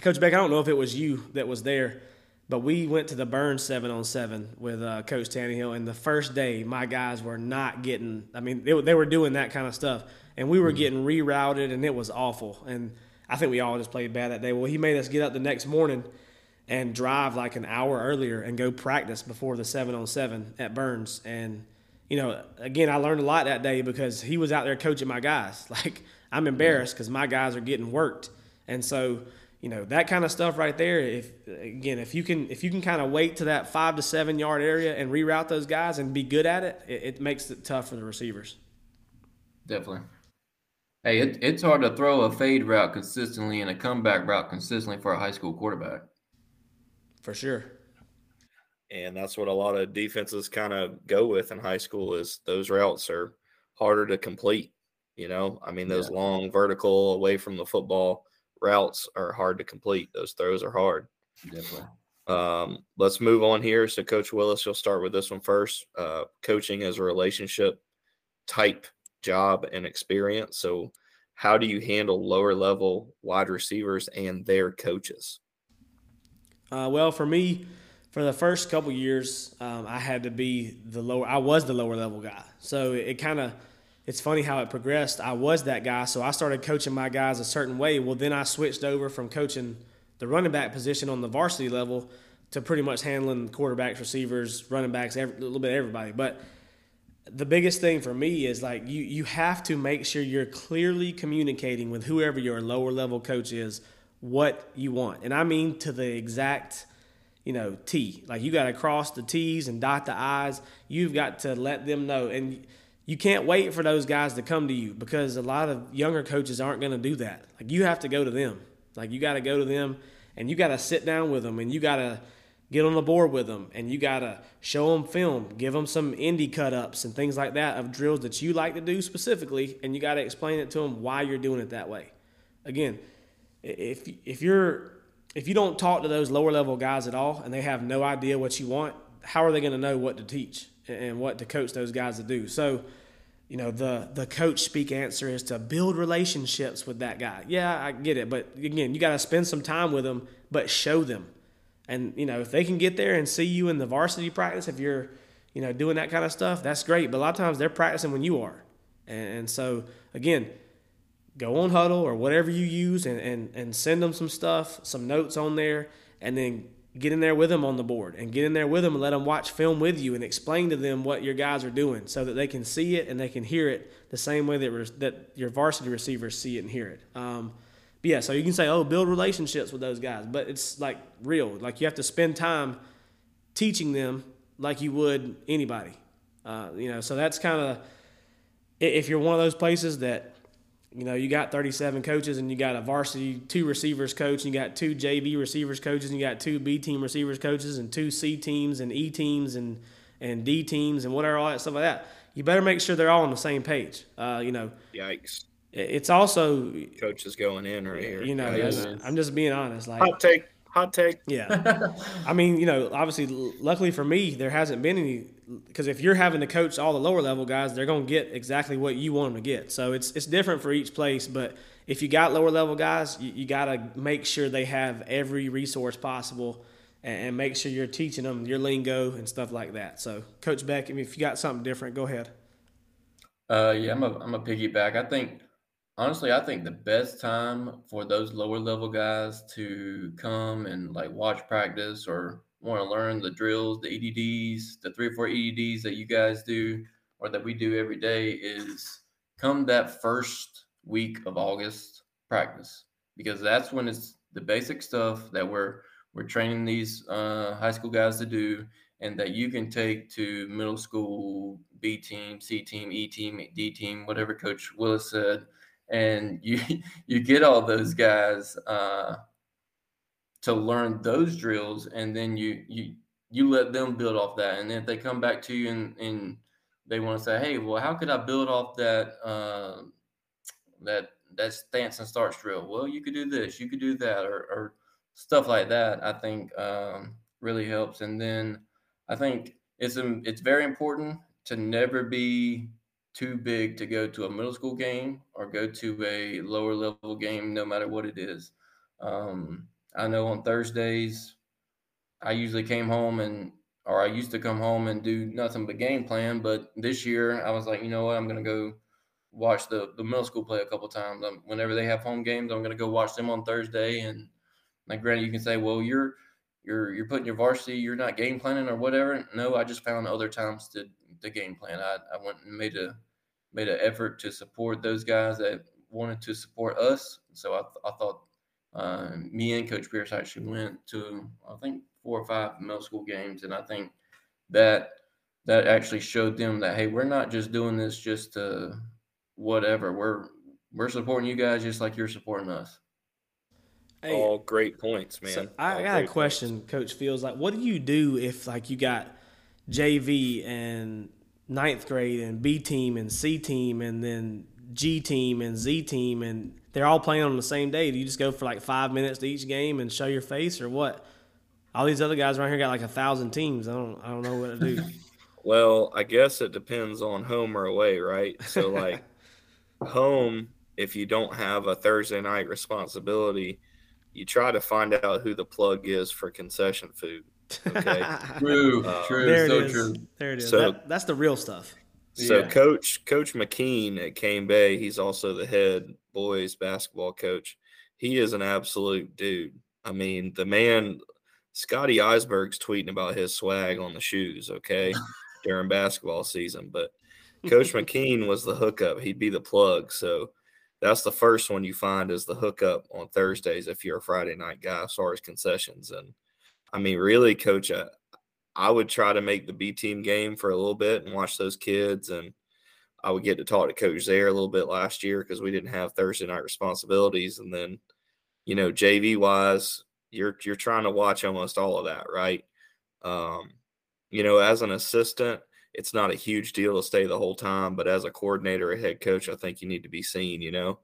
Speaker 1: Coach Beck, I don't know if it was you that was there, but we went to the burn seven on seven with uh, Coach Tannehill, and the first day my guys were not getting. I mean, they, they were doing that kind of stuff, and we were mm-hmm. getting rerouted, and it was awful. And I think we all just played bad that day. Well, he made us get up the next morning and drive like an hour earlier and go practice before the seven on seven at Byrnes. And, you know, again, I learned a lot that day because he was out there coaching my guys. Like, I'm embarrassed because my guys are getting worked. And so, you know, that kind of stuff right there, if again, if you can if you can kind of wait to that five to seven yard area and reroute those guys and be good at it, it, it makes it tough for the receivers.
Speaker 3: Definitely. Hey, it, it's hard to throw a fade route consistently and a comeback route consistently for a high school quarterback.
Speaker 1: For sure.
Speaker 2: And that's what a lot of defenses kind of go with in high school is those routes are harder to complete. You know, I mean, those yeah. long vertical away from the football routes are hard to complete. Those throws are hard.
Speaker 3: Definitely.
Speaker 2: Um, let's move on here. So, Coach Willis, you'll start with this one first. Uh, coaching as a relationship type job and experience. So, how do you handle lower level wide receivers and their coaches?
Speaker 1: Uh, well, for me, for the first couple years, um, I had to be the lower. I was the lower level guy, so it, it kind of. It's funny how it progressed. I was that guy, so I started coaching my guys a certain way. Well, then I switched over from coaching the running back position on the varsity level to pretty much handling quarterbacks, receivers, running backs, every, a little bit everybody. But the biggest thing for me is like you you have to make sure you're clearly communicating with whoever your lower level coach is what you want. And I mean to the exact you know, T. Like you got to cross the T's and dot the I's. You've got to let them know and you can't wait for those guys to come to you because a lot of younger coaches aren't going to do that. Like you have to go to them. Like you got to go to them and you got to sit down with them and you got to get on the board with them and you got to show them film, give them some indie cut ups and things like that of drills that you like to do specifically, and you got to explain it to them why you're doing it that way. Again, if if you're if you don't talk to those lower level guys at all and they have no idea what you want, how are they going to know what to teach and what to coach those guys to do? So, you know, the the coach speak answer is to build relationships with that guy. Yeah, I get it, but again, you got to spend some time with them, but show them and you know, if they can get there and see you in the varsity practice, if you're, you know, doing that kind of stuff, that's great. But a lot of times they're practicing when you are, and, and so again, go on Hudl or whatever you use, and, and and send them some stuff, some notes on there, and then get in there with them on the board and get in there with them and let them watch film with you and explain to them what your guys are doing so that they can see it and they can hear it the same way that that your varsity receivers see it and hear it. Um, but yeah, so you can say, oh, build relationships with those guys, but it's like real. Like you have to spend time teaching them like you would anybody. Uh, you know, so that's kind of if you're one of those places that you know, you got 37 coaches and you got a varsity two receivers coach and you got two JV receivers coaches and you got two B team receivers coaches and two C teams and E teams and, and D teams and whatever, all that stuff like that. You better make sure they're all on the same page. Uh, you know,
Speaker 2: Yikes.
Speaker 1: It's also,
Speaker 2: Coach is going in right here.
Speaker 1: you know,
Speaker 2: Yikes.
Speaker 1: I'm just being honest. Like,
Speaker 2: hot take. Hot take.
Speaker 1: yeah. I mean, you know, obviously, luckily for me, there hasn't been any because if you're having to coach all the lower level guys, they're going to get exactly what you want them to get. So it's it's different for each place, but if you got lower level guys, you, you got to make sure they have every resource possible and, and make sure you're teaching them your lingo and stuff like that. So, Coach Beck, I mean, if you got something different, go ahead.
Speaker 3: Uh, yeah, I'm a I'm a piggyback. I think honestly, I think the best time for those lower level guys to come and like watch practice or want to learn the drills, the EDDs, the three or four EDDs that you guys do or that we do every day is come that first week of August practice. Because that's when it's the basic stuff that we're we're training these uh, high school guys to do and that you can take to middle school B team, C team, E team, D team, whatever Coach Willis said, and you you get all those guys uh, to learn those drills, and then you you you let them build off that, and then if they come back to you and and they want to say, hey, well, how could I build off that uh, that that stance and starts drill? Well, you could do this, you could do that, or, or stuff like that. I think um, really helps, and then I think it's um, it's very important to never be too big to go to a middle school game or go to a lower level game, no matter what it is. Um, I know on Thursdays, I usually came home and or I used to come home and do nothing but game plan. But this year, I was like, you know what, I'm gonna go watch the the middle school play a couple times. Whenever they have home games, I'm gonna go watch them on Thursday. And like, granted, you can say, well, you're you're you're putting your varsity, you're not game planning or whatever. No, I just found other times to the game plan. I, I went and made a made an effort to support those guys that wanted to support us. So I, th- I thought uh, me and Coach Pierce actually went to I think four or five middle school games, and I think that that actually showed them that hey, we're not just doing this just to whatever. We're we're supporting you guys just like you're supporting us.
Speaker 1: Hey,
Speaker 2: All great points, man.
Speaker 1: So I
Speaker 2: All
Speaker 1: got a
Speaker 2: great
Speaker 1: question, Coach Fields. Like, what do you do if like you got JV and ninth grade and B team and C team and then G team and Z team and they're all playing on the same day? Do you just go for like five minutes to each game and show your face or what? All these other guys around here got like a thousand teams. I don't I don't know what to do.
Speaker 2: Well, I guess it depends on home or away, right? So, like, home, if you don't have a Thursday night responsibility, you try to find out who the plug is for concession food. Okay.
Speaker 3: True,
Speaker 2: Uh,
Speaker 3: true,
Speaker 1: there
Speaker 3: so
Speaker 1: is.
Speaker 3: true.
Speaker 1: There it is.
Speaker 2: So-
Speaker 1: That- that's the real stuff.
Speaker 2: So
Speaker 3: Yeah.
Speaker 2: coach Coach McKean at Cane Bay, he's also the head boys basketball coach. He is an absolute dude. I mean, the man Scotty Eisberg's tweeting about his swag on the shoes, okay, during basketball season. But Coach McKean was the hookup. He'd be the plug. So that's the first one you find is the hookup on Thursdays if you're a Friday night guy as far as concessions. And I mean, really, coach, I, I would try to make the B team game for a little bit and watch those kids. And I would get to talk to Coach there a little bit last year because we didn't have Thursday night responsibilities. And then, you know, JV wise, you're you're trying to watch almost all of that, right? Um, you know, as an assistant, it's not a huge deal to stay the whole time, but as a coordinator, a head coach, I think you need to be seen, you know,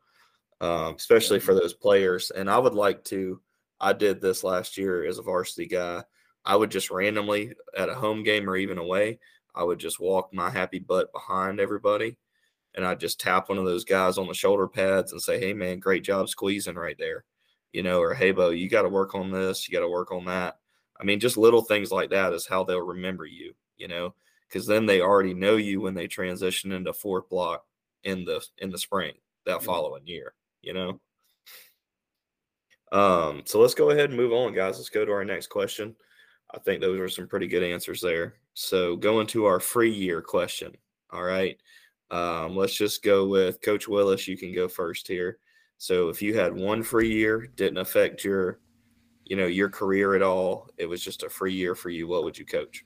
Speaker 2: um, especially for those players. And I would like to, I did this last year as a varsity guy. I would just randomly at a home game or even away, I would just walk my happy butt behind everybody and I'd just tap one of those guys on the shoulder pads and say, Hey man, great job squeezing right there. You know, or hey Bo, you got to work on this, you got to work on that. I mean, just little things like that is how they'll remember you, you know, because then they already know you when they transition into fourth block in the in the spring that
Speaker 3: Mhm.
Speaker 2: following year, you know. Um, so let's go ahead and move on, guys. Let's go to our next question. I think those are some pretty good answers there. So going to our free year question. All right. Um, let's just go with Coach Willis. You can go first here. So if you had one free year, didn't affect your, you know, your career at all, it was just a free year for you, what would you coach?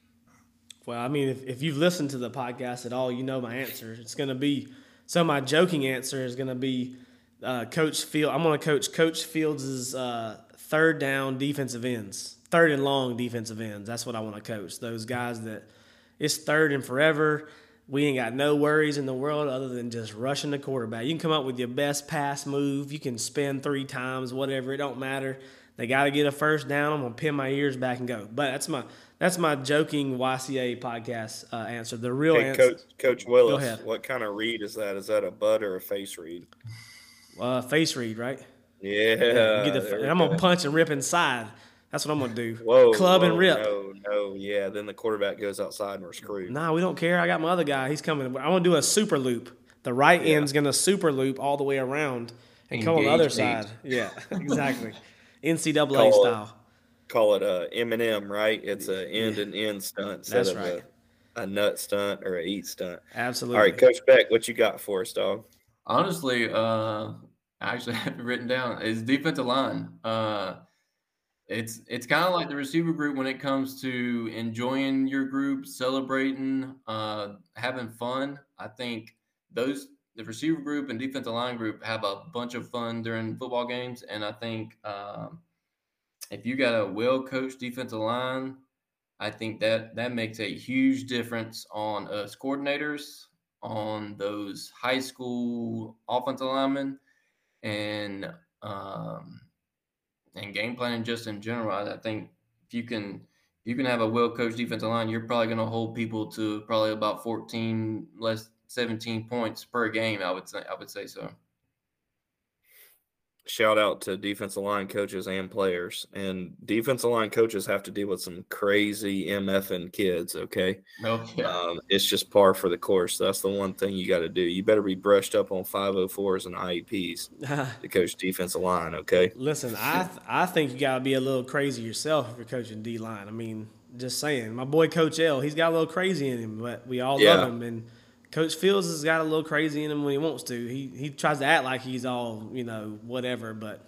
Speaker 1: Well, I mean, if, if you've listened to the podcast at all, you know my answer. It's going to be so. My joking answer is going to be uh, Coach Field. I'm going to coach Coach Fields' uh, third down defensive ends, third and long defensive ends. That's what I want to coach. Those guys that it's third and forever. We ain't got no worries in the world other than just rushing the quarterback. You can come up with your best pass move. You can spin three times, whatever. It don't matter. They got to get a first down. I'm gonna pin my ears back and go. But that's my that's my joking YCA podcast uh, answer. The real
Speaker 2: Hey,
Speaker 1: answer,
Speaker 2: Coach, Coach Willis, what kind of read is that? Is that a butt or a face read?
Speaker 1: Uh, face read, right?
Speaker 2: Yeah.
Speaker 1: You get the- and I'm gonna punch and rip inside. That's what I'm gonna do.
Speaker 2: Whoa,
Speaker 1: club and rip.
Speaker 2: No, no, yeah. Then the quarterback goes outside and we're screwed.
Speaker 1: Nah, we don't care. I got my other guy. He's coming. I'm gonna do a super loop. The right
Speaker 2: Yeah.
Speaker 1: end's gonna super loop all the way around and come on the other
Speaker 3: Engage eight.
Speaker 1: side. Yeah, exactly. NCAA
Speaker 2: Call it-
Speaker 1: style.
Speaker 2: Call it a M&M, right? It's a end and end stunt
Speaker 1: That's right.
Speaker 2: a, a nut stunt or a eat stunt.
Speaker 1: Absolutely.
Speaker 2: All right, Coach Beck, what you got for us, dog?
Speaker 3: Honestly, uh, I actually have it written down. Is defensive line. Uh, it's it's kind of like the receiver group when it comes to enjoying your group, celebrating, uh, having fun. I think those the receiver group and defensive line group have a bunch of fun during football games, and I think um, if you got a well coached defensive line, I think that that makes a huge difference on us coordinators, on those high school offensive linemen, and um, and game planning just in general. I, I think if you can you can have a well coached defensive line, you're probably going to hold people to probably about 14 less 17 points per game. I would say I would say so.
Speaker 2: Shout out to defensive line coaches and players. And defensive line coaches have to deal with some crazy MFing kids, okay?
Speaker 3: No, yeah.
Speaker 2: Um, it's just par for the course. That's the one thing you got to do. You better be brushed up on 504s and IEPs to coach defensive line, okay?
Speaker 1: Listen, I th- I think you gotta be a little crazy yourself if you're coaching D line. I mean, just saying. My boy Coach L, he's got a little crazy in him, but we all
Speaker 2: Yeah.
Speaker 1: love him. And Coach Fields has got a little crazy in him when he wants to. He he tries to act like he's all you know whatever, but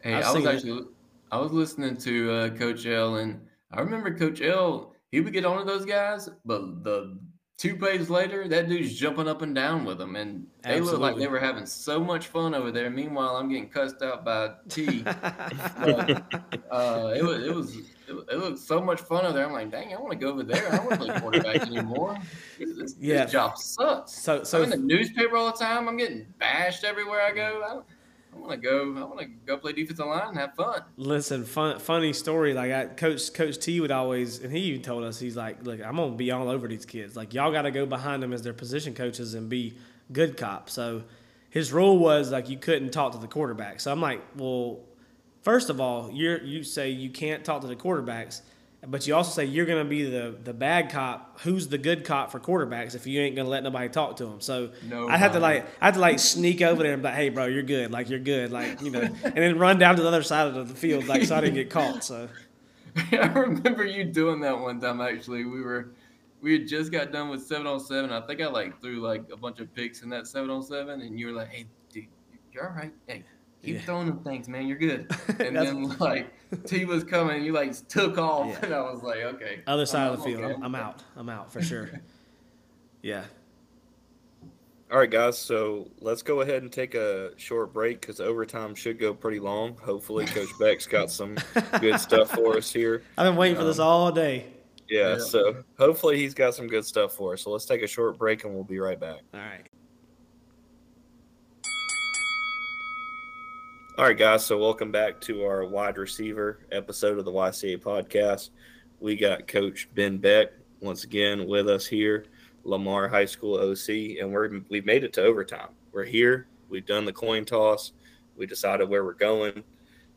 Speaker 3: Hey, I was
Speaker 1: seen it.
Speaker 3: actually I was listening to uh, Coach L, and I remember Coach L. He would get on to those guys, but the two plays later, that dude's jumping up and down with them, and they look like they were having so much fun over there. Meanwhile, I'm getting cussed out by T. But, uh, it was it was it, it looked so much fun over there. I'm like, dang, I want to go over there. I don't want to play quarterback anymore. This, this
Speaker 1: Yeah.
Speaker 3: job sucks.
Speaker 1: so
Speaker 3: I'm
Speaker 1: so
Speaker 3: in the newspaper all the time. I'm getting bashed everywhere I go. Mm. I, I want to go. I want to go play defensive line and have fun.
Speaker 1: Listen, fun, funny story. Like I, Coach Coach T would always, and he even told us, he's like, "Look, I'm gonna be all over these kids. Like y'all got to go behind them as their position coaches and be good cops." So his rule was like you couldn't talk to the quarterback. So I'm like, well, first of all, you're you say you can't talk to the quarterbacks, but you also say you're gonna be the the bad cop. Who's the good cop for quarterbacks if you ain't gonna let nobody talk to them? So I had to like I had to like sneak over there and be like, hey, bro, you're good. Like you're good. Like you know, and then run down to the other side of the field, like so I didn't get caught. So
Speaker 3: I remember you doing that one time. Actually, we were we had just got done with seven on seven. I think I like threw like a bunch of picks in that seven on seven, and you were like, "Hey, dude, you're all right. Hey, keep
Speaker 1: Yeah.
Speaker 3: throwing them things, man. You're good." And then like T was coming, you like took off,
Speaker 1: Yeah.
Speaker 3: and I was like, "Okay."
Speaker 1: other side
Speaker 3: I'm-
Speaker 1: of the field,
Speaker 3: okay.
Speaker 1: I'm, I'm out. I'm out for sure. Yeah.
Speaker 2: All right, guys. So let's go ahead and take a short break because overtime should go pretty long. Hopefully, Coach Beck's got some good stuff for us here.
Speaker 1: I've been waiting for this um, all day.
Speaker 2: Yeah,
Speaker 3: Yeah.
Speaker 2: so hopefully he's got some good stuff for us. So let's take a short break and we'll be right back.
Speaker 1: All right.
Speaker 2: All right, guys. So welcome back to our wide receiver episode of the YCA podcast. We got Coach Ben Beck once again with us here, Lamar High School OC, and we're we've made it to overtime. We're here. We've done the coin toss. We decided where we're going,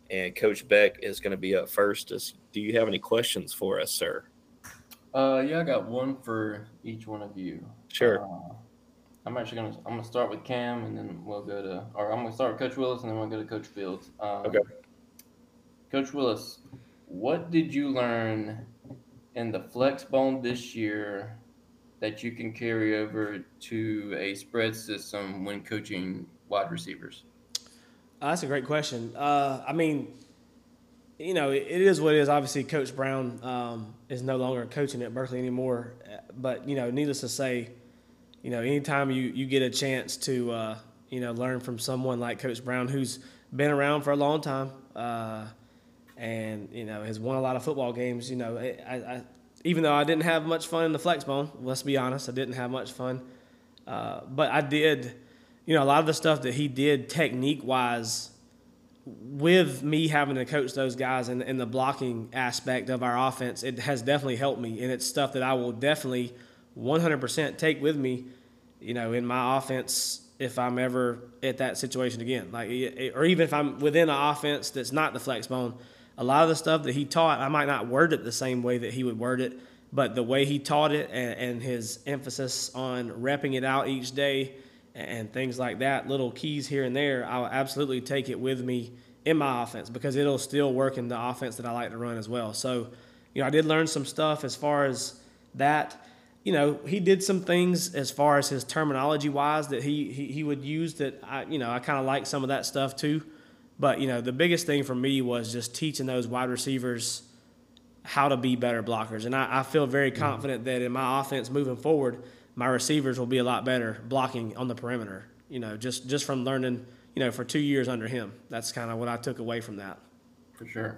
Speaker 2: and Coach Beck is going to be up first. Do you have any questions for us, sir?
Speaker 3: Uh, yeah, I got one for each one of you.
Speaker 2: Sure.
Speaker 3: Uh, I'm actually gonna I'm gonna start with Cam, and then we'll go to, or I'm gonna start with Coach Willis, and then we'll go to Coach Fields. Um,
Speaker 2: Okay.
Speaker 3: Coach Willis, what did you learn in the flex bone this year that you can carry over to a spread system when coaching wide receivers?
Speaker 1: Uh, that's a great question. Uh, I mean, you know, it, it is what it is. Obviously, Coach Brown um, is no longer coaching at Berkeley anymore. Uh, But you know, needless to say, you know, anytime you, you get a chance to uh, You know, learn from someone like Coach Brown, who's been around for a long time, uh, and you know has won a lot of football games. You know, I, I, even though I didn't have much fun in the flex bone, let's be honest, I didn't have much fun. Uh, but I did, you know, a lot of the stuff that he did technique wise with me having to coach those guys and, in the blocking aspect of our offense, it has definitely helped me. And it's stuff that I will definitely 100% take with me, you know, in my offense if I'm ever at that situation again. Like, or even if I'm within an offense that's not the flex bone, a lot of the stuff that he taught, I might not word it the same way that he would word it, but the way he taught it and, and his emphasis on repping it out each day – and things like that, little keys here and there, I'll absolutely take it with me in my offense because it'll still work in the offense that I like to run as well. So, you know, I did learn some stuff as far as that. You know, he did some things as far as his terminology wise that he he, he would use that I you know I kind of like some of that stuff too. But you know, the biggest thing for me was just teaching those wide receivers how to be better blockers, and I, I feel very mm-hmm. confident that in my offense moving forward my receivers will be a lot better blocking on the perimeter. You know, just just from learning, you know, for two years under him. That's kind of what I took away from that.
Speaker 3: For sure.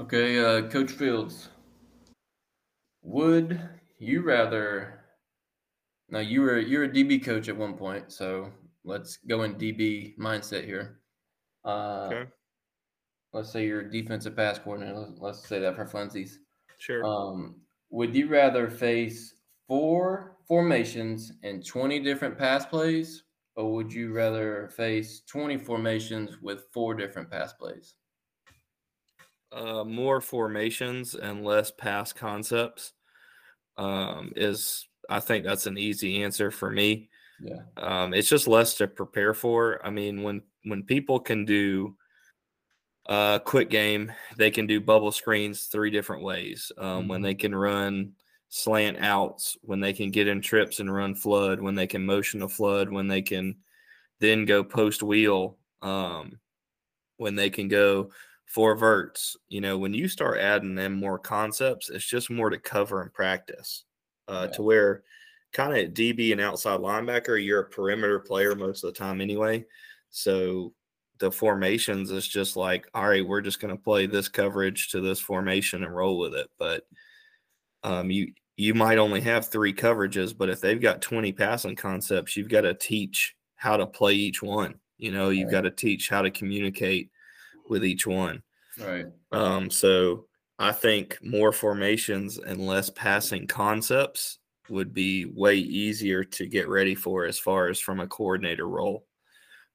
Speaker 3: Okay, uh, Coach Fields. Would you rather? Now you were you're a DB coach at one point, so let's go in DB mindset here. Uh, okay. Let's say you're a defensive pass coordinator. Let's say that for funsies.
Speaker 2: Sure.
Speaker 3: Um, would you rather face four formations and 20 different pass plays, or would you rather face 20 formations with four different pass plays?
Speaker 2: Uh, more formations and less pass concepts um, is, I think that's an easy answer for me.
Speaker 3: Yeah.
Speaker 2: Um, it's just less to prepare for. I mean, when when people can do a uh, quick game, they can do bubble screens three different ways. Um, mm-hmm. When they can run slant outs, when they can get in trips and run flood, when they can motion a flood, when they can then go post wheel, um, when they can go four verts. You know, when you start adding in more concepts, it's just more to cover and practice. Uh, yeah. To where kind of DB and outside linebacker, you're a perimeter player most of the time anyway. So the formations is just like, all right, we're just going to play this coverage to this formation and roll with it. But um, you you might only have three coverages, but if they've got 20 passing concepts, you've got to teach how to play each one. You know, you've right. got to teach how to communicate with each one.
Speaker 3: Right.
Speaker 2: Um, so I think more formations and less passing concepts would be way easier to get ready for as far as from a coordinator role.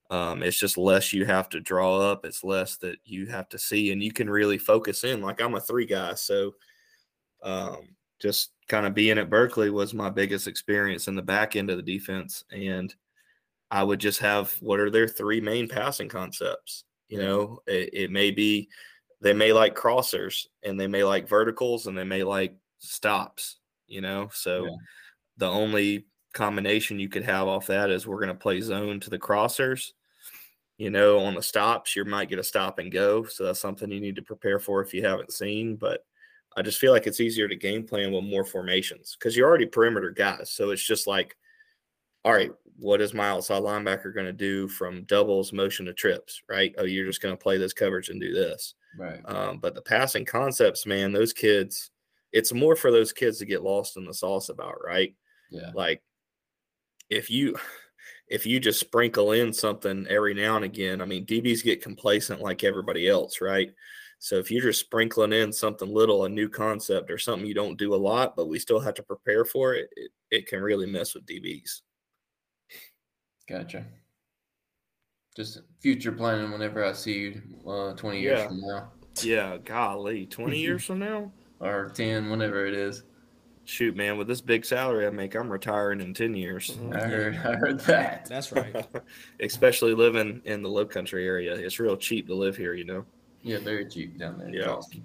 Speaker 2: Um, it's just less you have to draw up. It's less that you have to see, and you can really focus in. Like I'm a three guy, so um, just kind of being at Berkeley was my biggest experience in the back end of the defense. And I would just have what are their three main passing concepts? You know, it, it may be they may like crossers and they may like verticals and they may like stops, you know. So yeah. the only combination you could have off that is we're going to play zone to the crossers. You know, on the stops, you might get a stop and go. So that's something you need to prepare for if you haven't seen. But I just feel like it's easier to game plan with more formations because you're already perimeter guys. So it's just like, all right, what is my outside linebacker going to do from doubles, motion to trips, right? Oh, you're just going to play this coverage and do this.
Speaker 3: Right.
Speaker 2: Um, but the passing concepts, man, those kids, it's more for those kids to get lost in the sauce about, right?
Speaker 3: Yeah.
Speaker 2: Like if you if you just sprinkle in something every now and again, I mean, DBs get complacent like everybody else, right? So if you're just sprinkling in something little, a new concept or something you don't do a lot, but we still have to prepare for it, it, it can really mess with DBs.
Speaker 3: Gotcha. Just future planning whenever I see you uh, 20 years
Speaker 2: yeah.
Speaker 3: from now.
Speaker 2: Yeah, golly, 20 years from now?
Speaker 3: Or 10, whenever it is.
Speaker 2: Shoot, man, with this big salary I make, I'm retiring in 10 years.
Speaker 3: Mm-hmm. I heard I heard that.
Speaker 1: That's right.
Speaker 2: Especially living in the low country area. It's real cheap to live here, you know.
Speaker 3: Yeah, very cheap down there. Yeah. Awesome.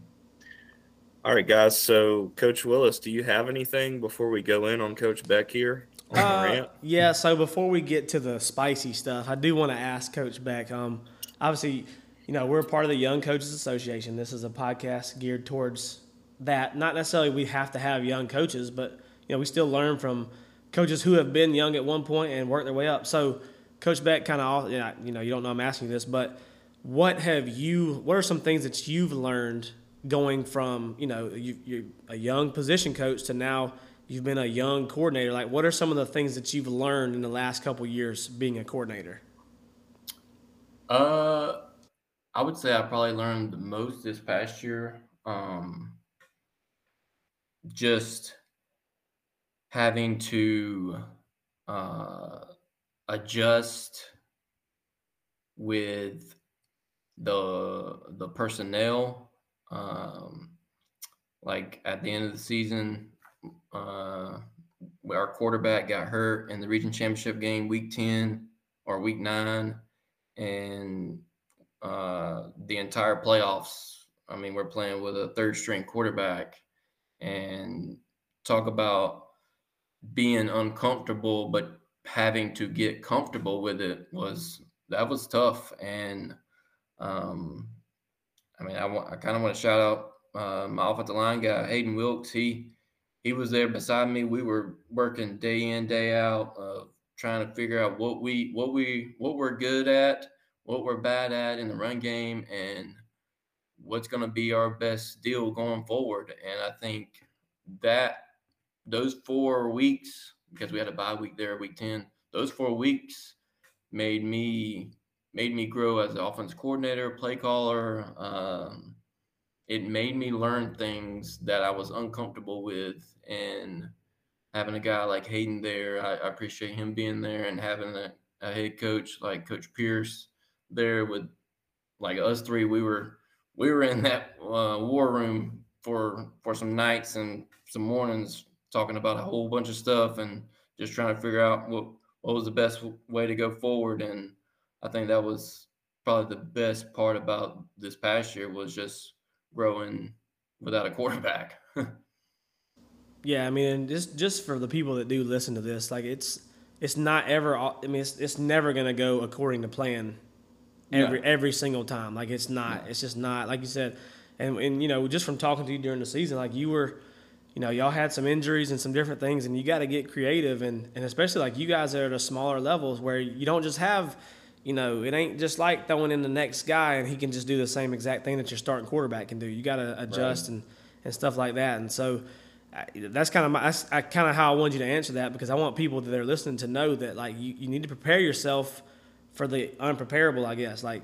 Speaker 2: All right, guys. So, Coach Willis, do you have anything before we go in on Coach Beck here?
Speaker 1: Uh, yeah. So before we get to the spicy stuff, I do want to ask Coach Beck. Um, obviously, you know we're part of the Young Coaches Association. This is a podcast geared towards that. Not necessarily we have to have young coaches, but you know we still learn from coaches who have been young at one point and worked their way up. So, Coach Beck, kind of, yeah, you know, you don't know I'm asking this, but what have you? What are some things that you've learned going from you know you, you're a young position coach to now you've been a young coordinator? Like, what are some of the things that you've learned in the last couple years being a coordinator?
Speaker 3: Uh, I would say I probably learned the most this past year. Um, just having to uh, adjust with the the personnel. Um, like at the end of the season, uh, our quarterback got hurt in the region championship game, week ten or week nine, and uh, the entire playoffs. I mean, we're playing with a third string quarterback, and talk about being uncomfortable, but having to get comfortable with it was that was tough. And um, I mean, I want I kind of want to shout out uh, my offensive line guy Hayden Wilkes. He he was there beside me. We were working day in day out, uh, trying to figure out what we what we what we're good at, what we're bad at in the run game, and what's going to be our best deal going forward. And I think that those four weeks, because we had a bye week there, week 10, those four weeks made me made me grow as an offense coordinator, play caller. Um, it made me learn things that I was uncomfortable with, and having a guy like Hayden there, I, I appreciate him being there, and having a, a, head coach like Coach Pierce there with like us three, we were we were in that uh, war room for for some nights and some mornings talking about a whole bunch of stuff and just trying to figure out what what was the best way to go forward. And I think that was probably the best part about this past year was just growing without a quarterback.
Speaker 1: yeah, I mean, just just for the people that do listen to this, like it's it's not ever. I mean, it's it's never gonna go according to plan every yeah. every single time. Like it's not. Yeah. It's just not. Like you said, and and you know, just from talking to you during the season, like you were you know, y'all had some injuries and some different things, and you got to get creative, and, and especially like you guys are at a smaller levels where you don't just have, you know, it ain't just like throwing in the next guy and he can just do the same exact thing that your starting quarterback can do. You got to adjust right. and, and stuff like that, and so that's kind of my that's kind of how I wanted you to answer that because I want people that are listening to know that like you, you need to prepare yourself for the unpreparable. I guess like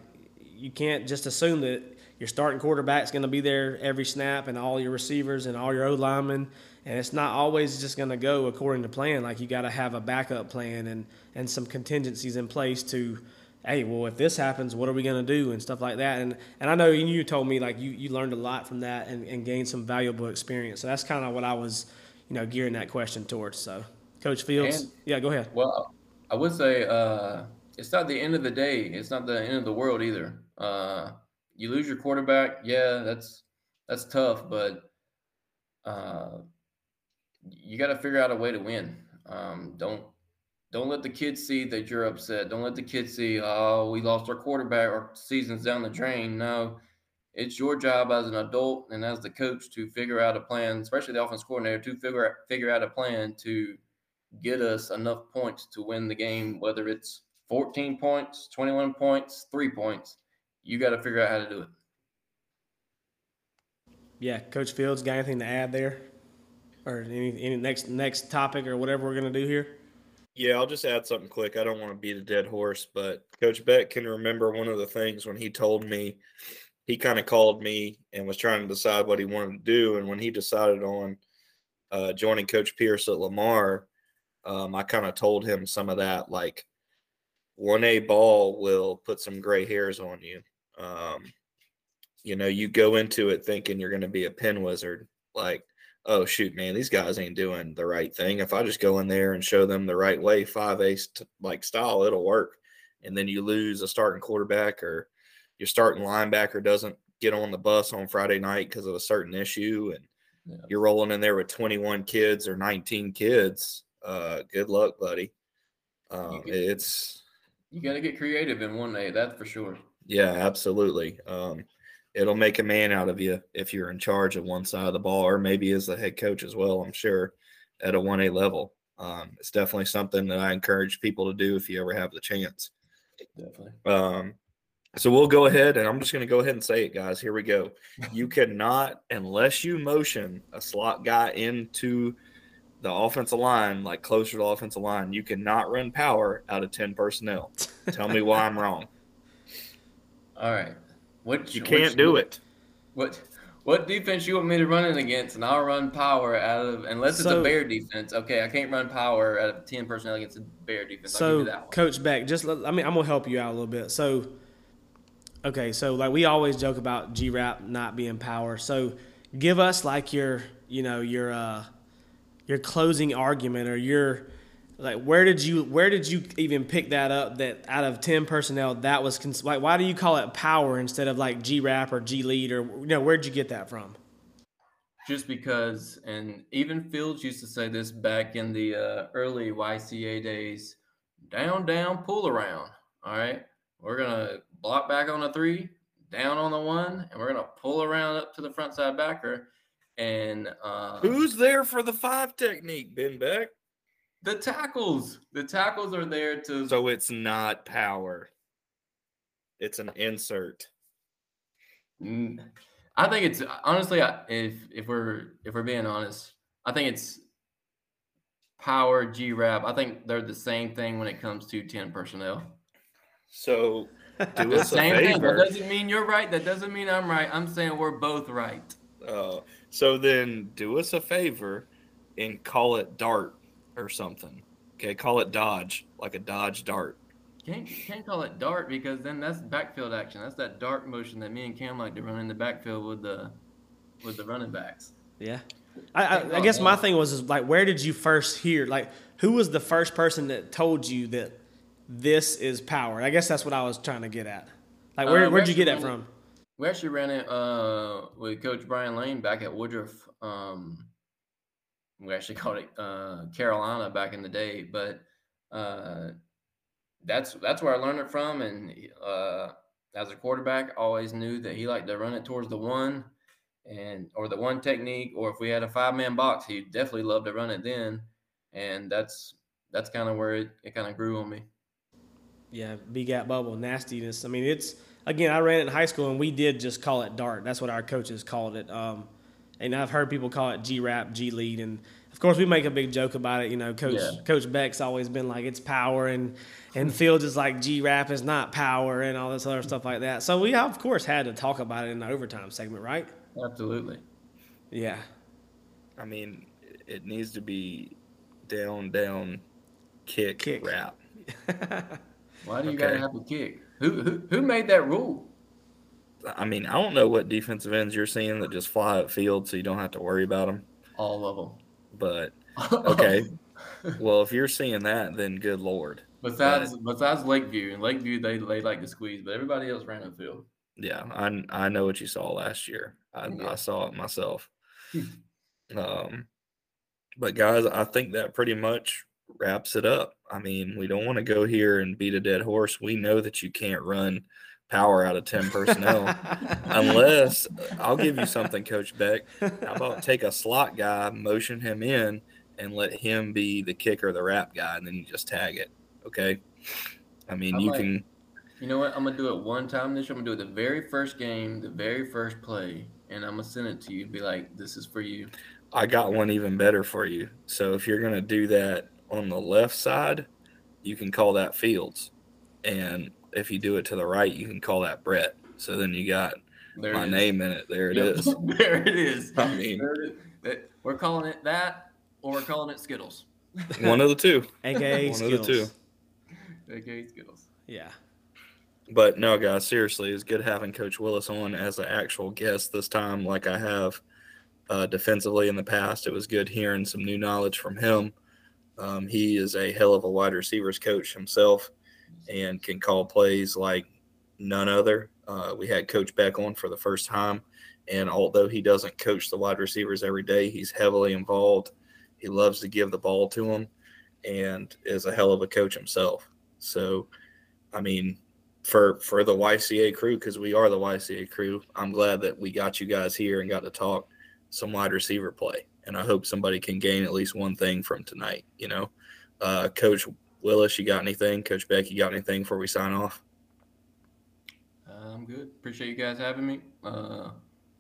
Speaker 1: you can't just assume that your starting quarterback's going to be there every snap, and all your receivers and all your O linemen. And it's not always just going to go according to plan. Like you got to have a backup plan and and some contingencies in place to, hey, well, if this happens, what are we going to do and stuff like that. And and I know you told me like you you learned a lot from that and, and gained some valuable experience. So that's kind of what I was, you know, gearing that question towards. So, Coach Fields, and, yeah, go ahead.
Speaker 3: Well, I would say uh, it's not the end of the day. It's not the end of the world either. Uh, you lose your quarterback, yeah, that's that's tough, but uh, you got to figure out a way to win. Um, don't don't let the kids see that you're upset. Don't let the kids see, oh, we lost our quarterback, our season's down the drain. No, it's your job as an adult and as the coach to figure out a plan, especially the offense coordinator, to figure out, figure out a plan to get us enough points to win the game, whether it's 14 points, 21 points, three points you got to figure out how to do it.
Speaker 1: Yeah, Coach Fields, got anything to add there, or any, any next next topic or whatever we're gonna do here?
Speaker 2: Yeah, I'll just add something quick. I don't want to beat a dead horse, but Coach Beck can remember one of the things when he told me he kind of called me and was trying to decide what he wanted to do, and when he decided on uh, joining Coach Pierce at Lamar, um, I kind of told him some of that, like 1A ball will put some gray hairs on you. Um, you know, you go into it thinking you're going to be a pin wizard, like, oh shoot, man, these guys ain't doing the right thing. If I just go in there and show them the right way, five ace like style, it'll work. And then you lose a starting quarterback or your starting linebacker doesn't get on the bus on Friday night because of a certain issue, and yeah. you're rolling in there with 21 kids or 19 kids. Uh, good luck, buddy. Um, it's
Speaker 3: you got to get creative in one day, that's for sure.
Speaker 2: Yeah, absolutely. Um, it'll make a man out of you if you're in charge of one side of the ball, or maybe as the head coach as well. I'm sure at a one A level. Um, it's definitely something that I encourage people to do if you ever have the chance.
Speaker 3: Definitely.
Speaker 2: Um, so we'll go ahead and I'm just going to go ahead and say it, guys. Here we go. You cannot, unless you motion a slot guy into the offensive line, like closer to the offensive line, you cannot run power out of 10 personnel. Tell me why I'm wrong.
Speaker 3: All right. What
Speaker 2: You can't do it.
Speaker 3: What what defense you want me to run it against, and I'll run power out of unless it's
Speaker 1: So-
Speaker 3: a bear defense. Okay, I can't run power out of ten personnel against a bear defense. I'll give
Speaker 1: So,
Speaker 3: that one.
Speaker 1: Coach Beck, just I mean, I'm gonna help you out a little bit. So, okay, so like we always joke about G Wrap not being power. So, give us like your, you know, your uh, your closing argument or your like where did you where did you even pick that up that out of 10 personnel that was cons- like why do you call it power instead of like G Wrap or G Lead or you know where'd you get that from?
Speaker 3: just because, and even Fields used to say this back in the uh, early YCA days down, down, pull around. All right. We're going to block back on a three, down on the one, and we're going to pull around up to the front side backer. And uh,
Speaker 2: Who's there for the five technique, Ben Beck?
Speaker 3: The tackles? The tackles are there to.
Speaker 2: So it's not power. It's an insert.
Speaker 3: Mm, I think it's honestly, if if we're if we're being honest, I think it's power G Wrap. I think they're the same thing when it comes to ten personnel.
Speaker 2: So do
Speaker 3: The
Speaker 2: us a
Speaker 3: same thing. That doesn't mean you're right. That doesn't mean I'm right. I'm saying we're both right.
Speaker 2: Uh, so then do us a favor and call it dart or something. Okay, call it dodge, like a dodge dart.
Speaker 3: Can't can't call it dart because then that's backfield action. That's that dart motion that me and Cam like to run in the backfield with the with the running backs.
Speaker 1: Yeah. I, I, I guess my thing was is like, where did you first hear? Like, who was the first person that told you that this is power? I guess that's what I was trying to get at. Like, where,
Speaker 3: Uh,
Speaker 1: where'd you get that
Speaker 3: actually,
Speaker 1: from?
Speaker 3: We actually ran it uh, with Coach Brian Lane back at Woodruff. Um, we actually called it uh, Carolina back in the day, but uh, that's that's where I learned it from. And uh, as a quarterback, always knew that he liked to run it towards the one, and or the one technique, or if we had a five man box, he definitely loved to run it then. And that's that's kind of where it, it kind of grew on me.
Speaker 1: Yeah, B gap bubble, nastiness. I mean, it's again, I ran it in high school and we did just call it dart. That's what our coaches called it. Um, and I've heard people call it G wrap, G lead, and of course we make a big joke about it. You know, Coach
Speaker 3: Yeah.
Speaker 1: Coach Beck's always been like it's power, and and Fields is like G wrap is not power, and all this other stuff like that. So we of course had to talk about it in the overtime segment, right?
Speaker 3: Absolutely.
Speaker 1: Yeah.
Speaker 2: I mean, it needs to be down, down, kick,
Speaker 1: Kick.
Speaker 2: wrap.
Speaker 3: Why do you gotta have a kick? Who who who made that rule?
Speaker 2: I mean, I don't know what defensive ends you're seeing that just fly upfield so you don't have to worry about them.
Speaker 3: All of them.
Speaker 2: But okay, well, if you're seeing that, then good lord.
Speaker 3: besides besides Lakeview and Lakeview, they they like to squeeze, but everybody else ran upfield.
Speaker 2: Yeah, I I know what you saw last year. I,
Speaker 3: Yeah.
Speaker 2: I saw it myself.
Speaker 3: Hmm.
Speaker 2: um, but guys, I think that pretty much wraps it up. I mean, we don't want to go here and beat a dead horse. We know that you can't run power out of ten personnel unless I'll give you something, Coach Beck. How about take a slot guy, motion him in, and let him be the kicker, the wrap guy, and then you just tag it. Okay. I mean,
Speaker 3: I
Speaker 2: you
Speaker 3: might-
Speaker 2: can.
Speaker 3: You know what? I'm gonna do it one time this year. I'm gonna do it the very first game, the very first play, and I'm gonna send it to you. Be like, "This is for you."
Speaker 2: I got one even better for you. So if you're gonna do that on the left side, you can call that Fields, and if you do it to the right, you can call that Brett. So then you got
Speaker 3: There
Speaker 2: my name in it. There it
Speaker 3: Yep.
Speaker 2: is.
Speaker 3: there it is.
Speaker 2: I mean-
Speaker 3: There it is. We're calling it that, or we're calling it Skittles.
Speaker 2: One of the two.
Speaker 1: AKA Skittles.
Speaker 2: One of the two.
Speaker 3: Okay, Skittles.
Speaker 1: Yeah.
Speaker 2: But no, guys, seriously, it's good having Coach Willis on as an actual guest this time, like I have uh, defensively in the past. It was good hearing some new knowledge from him. Um, he is a hell of a wide receivers coach himself and can call plays like none other. Uh, we had Coach Beck on for the first time, and although he doesn't coach the wide receivers every day, he's heavily involved. He loves to give the ball to them and is a hell of a coach himself. So, I mean, for for the YCA crew because we are the YCA crew. I'm glad that we got you guys here and got to talk some wide receiver play. and I hope somebody can gain at least one thing from tonight. You know, uh, Coach Willis, you got anything? Coach Beck, you got anything before we sign off?
Speaker 3: Uh, I'm good. Appreciate you guys having me. Uh,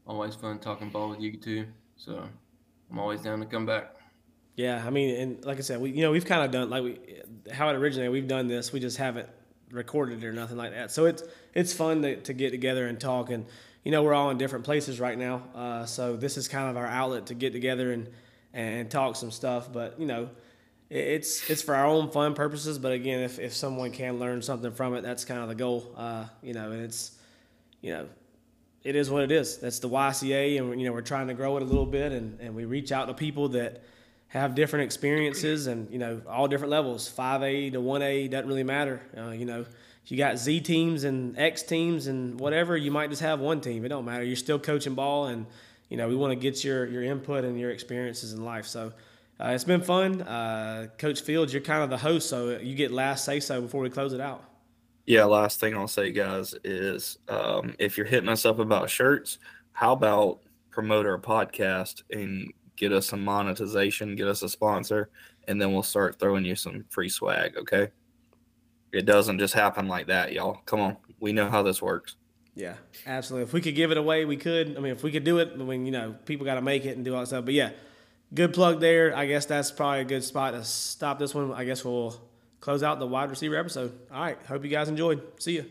Speaker 3: always fun talking ball with you too. So I'm always down to come back.
Speaker 1: Yeah, I mean, and like I said, we you know we've kind of done like we how it originated. We've done this. We just haven't recorded it or nothing like that. So it's it's fun to, to get together and talk. And you know we're all in different places right now. Uh, so this is kind of our outlet to get together and and talk some stuff. But you know, it's it's for our own fun purposes. But again, if if someone can learn something from it, that's kind of the goal. Uh, you know, and it's you know it is what it is. That's the YCA, and you know we're trying to grow it a little bit, and, and we reach out to people that have different experiences and you know all different levels 5a to 1a doesn't really matter uh, you know you got z teams and x teams and whatever you might just have one team it don't matter you're still coaching ball and you know we want to get your your input and your experiences in life so uh, it's been fun uh, coach fields you're kind of the host so you get last say so before we close it out
Speaker 2: yeah last thing i'll say guys is um, if you're hitting us up about shirts how about promote our podcast and get us some monetization, get us a sponsor, and then we'll start throwing you some free swag, okay? It doesn't just happen like that, y'all. Come on. We know how this works.
Speaker 1: Yeah, absolutely. If we could give it away, we could. I mean, if we could do it, I mean, you know, people got to make it and do all that stuff. But yeah, good plug there. I guess that's probably a good spot to stop this one. I guess we'll close out the wide receiver episode. All right. Hope you guys enjoyed. See you.